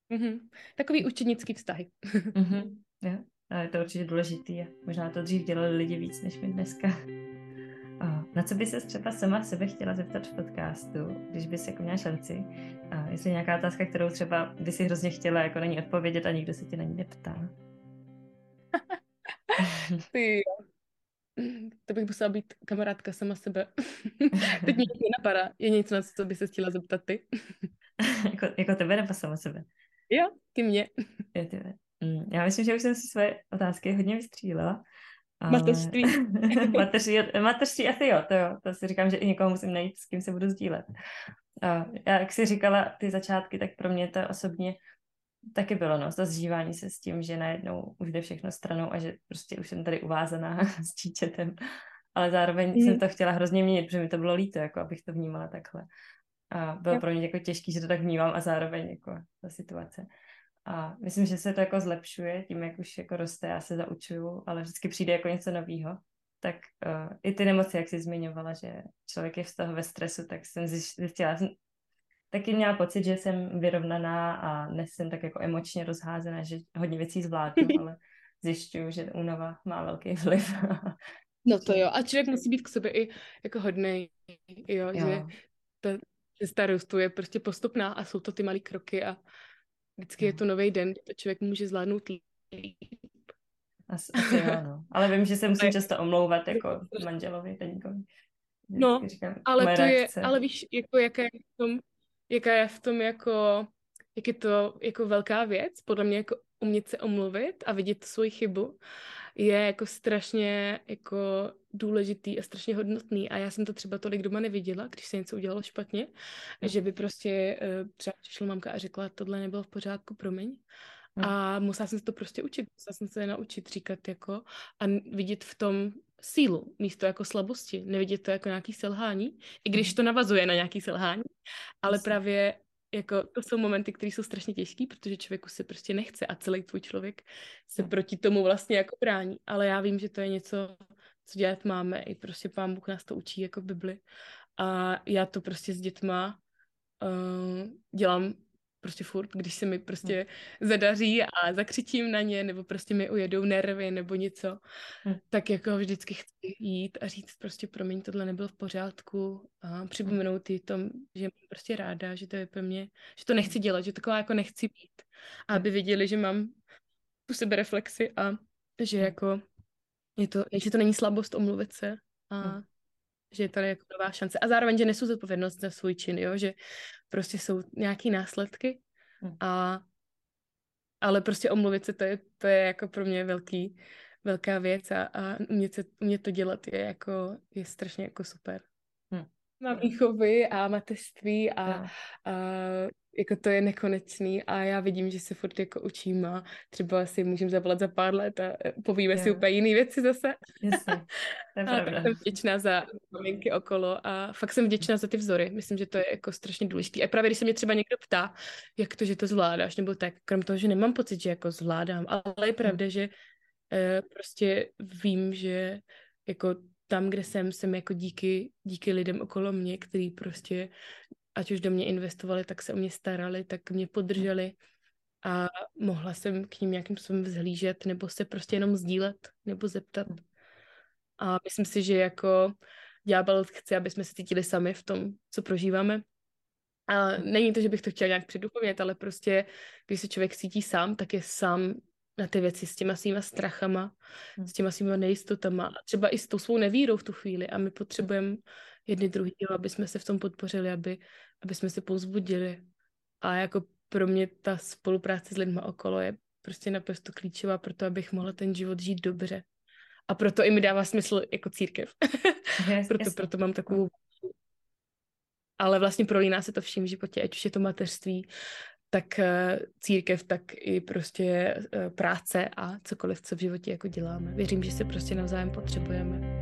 mhm. takový učenický vztahy. mhm. Jo. A je to určitě důležitý a možná to dřív dělali lidi víc než my dneska. (laughs) Na co by se třeba sama sebe chtěla zeptat v podcastu, když bys jako měla šanci? A jestli nějaká otázka, kterou třeba by si hrozně chtěla jako na ní odpovědět a nikdo se tě na ní neptá? (laughs) Ty To bych musela být kamarádka sama sebe. (laughs) Teď mě napadá. Je něco, na co by se chtěla zeptat ty? jako, jako tebe nebo sama sebe? Jo, ty mě. Jo, tebe. Mm, já myslím, že už jsem si své otázky hodně vystřílela. Mateřství. (laughs) (laughs) mateřství. Mateřství asi jo, to jo. To si říkám, že i někoho musím najít, s kým se budu sdílet. A já, jak jsi říkala ty začátky, tak pro mě to osobně taky bylo, no, to zžívání se s tím, že najednou už jde všechno stranou a že prostě už jsem tady uvázaná (laughs) s číčetem. Ale zároveň mm. jsem to chtěla hrozně měnit, protože mi to bylo líto, jako abych to vnímala takhle. A bylo jo. pro mě jako těžké, že to tak vnímám a zároveň jako ta situace. A myslím, že se to jako zlepšuje tím, jak už jako roste, já se zaučuju, ale vždycky přijde jako něco nového. Tak uh, i ty nemoci, jak jsi zmiňovala, že člověk je v toho ve stresu, tak jsem zjistila, jsem taky měla pocit, že jsem vyrovnaná a dnes jsem tak jako emočně rozházená, že hodně věcí zvládnu, (laughs) ale zjišťuju, že únava má velký vliv. no to jo, a člověk musí být k sobě i jako hodnej, jo, jo. že ta cesta růstu je prostě postupná a jsou to ty malé kroky a Vždycky je to nový den, kdy to člověk může zvládnout líp. Asi, asi jo, no. Ale vím, že se (laughs) musím často omlouvat jako manželovi, teďkovi. No, říkám, ale to reakce. je, ale víš, jako jaká je v tom, jaká je v tom jako, jak je to jako velká věc, podle mě jako umět se omluvit a vidět svoji chybu je jako strašně jako důležitý a strašně hodnotný a já jsem to třeba tolik doma neviděla, když se něco udělalo špatně, mm. že by prostě uh, třeba přišla mamka a řekla, tohle nebylo v pořádku, promiň. Mm. A musela jsem se to prostě učit, musela jsem se naučit říkat jako a vidět v tom sílu místo jako slabosti, nevidět to jako nějaký selhání, i když to navazuje na nějaký selhání, ale právě jako to jsou momenty, které jsou strašně těžké, protože člověku se prostě nechce a celý tvůj člověk se proti tomu vlastně jako brání. Ale já vím, že to je něco, co dělat máme. I prostě pán Bůh nás to učí jako v Bibli. A já to prostě s dětma uh, dělám prostě furt, když se mi prostě hmm. zadaří a zakřičím na ně, nebo prostě mi ujedou nervy nebo něco, hmm. tak jako vždycky chci jít a říct prostě promiň, tohle nebylo v pořádku a připomenout jí tom, že mám prostě ráda, že to je pro mě, že to nechci dělat, že taková jako nechci být. A aby viděli, že mám tu sebereflexi a že jako je to, že to není slabost omluvit se a hmm že je tady jako nová šance. A zároveň, že nesu zodpovědnost za svůj čin, jo? že prostě jsou nějaký následky hm. a ale prostě omluvit se, to je, to je jako pro mě velký, velká věc a, a umět, se, umět to dělat je jako, je strašně jako super. Hmm. Na výchovy a mateřství a, a jako to je nekonečný a já vidím, že se furt jako učím a třeba si můžeme zavolat za pár let a povíme yeah. si úplně jiné věci zase. Jasně, to je (laughs) pravda. A jsem vděčná za maminky okolo a fakt jsem vděčná za ty vzory. Myslím, že to je jako strašně důležité. A právě když se mě třeba někdo ptá, jak to, že to zvládáš, nebo tak, krom toho, že nemám pocit, že jako zvládám, ale je pravda, hmm. že eh, prostě vím, že jako tam, kde jsem, jsem jako díky, díky lidem okolo mě, který prostě ať už do mě investovali, tak se o mě starali, tak mě podrželi a mohla jsem k ním nějakým způsobem vzhlížet nebo se prostě jenom sdílet nebo zeptat. A myslím si, že jako ďábel chce, aby jsme se cítili sami v tom, co prožíváme. A není to, že bych to chtěla nějak předuchovět, ale prostě, když se člověk cítí sám, tak je sám na ty věci s těma svýma strachama, s těma svýma nejistotama a třeba i s tou svou nevírou v tu chvíli a my potřebujeme jedny druhý, aby jsme se v tom podpořili, aby, aby jsme se pozbudili. A jako pro mě ta spolupráce s lidmi okolo je prostě naprosto klíčová pro to, abych mohla ten život žít dobře. A proto i mi dává smysl jako církev. Yes, (laughs) proto, proto mám takovou... Ale vlastně prolíná se to vším životě, ať už je to mateřství, tak eh, církev, tak i prostě eh, práce a cokoliv, co v životě jako děláme. Věřím, že se prostě navzájem potřebujeme.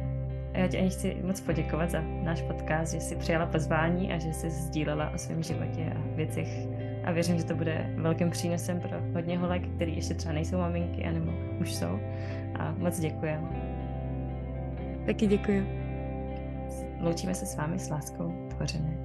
A já ti ani chci moc poděkovat za náš podcast, že jsi přijala pozvání a že jsi sdílela o svém životě a věcech. A věřím, že to bude velkým přínosem pro hodně holek, který ještě třeba nejsou maminky, anebo už jsou. A moc děkujeme. Taky děkuji. Loučíme se s vámi s láskou tvořené.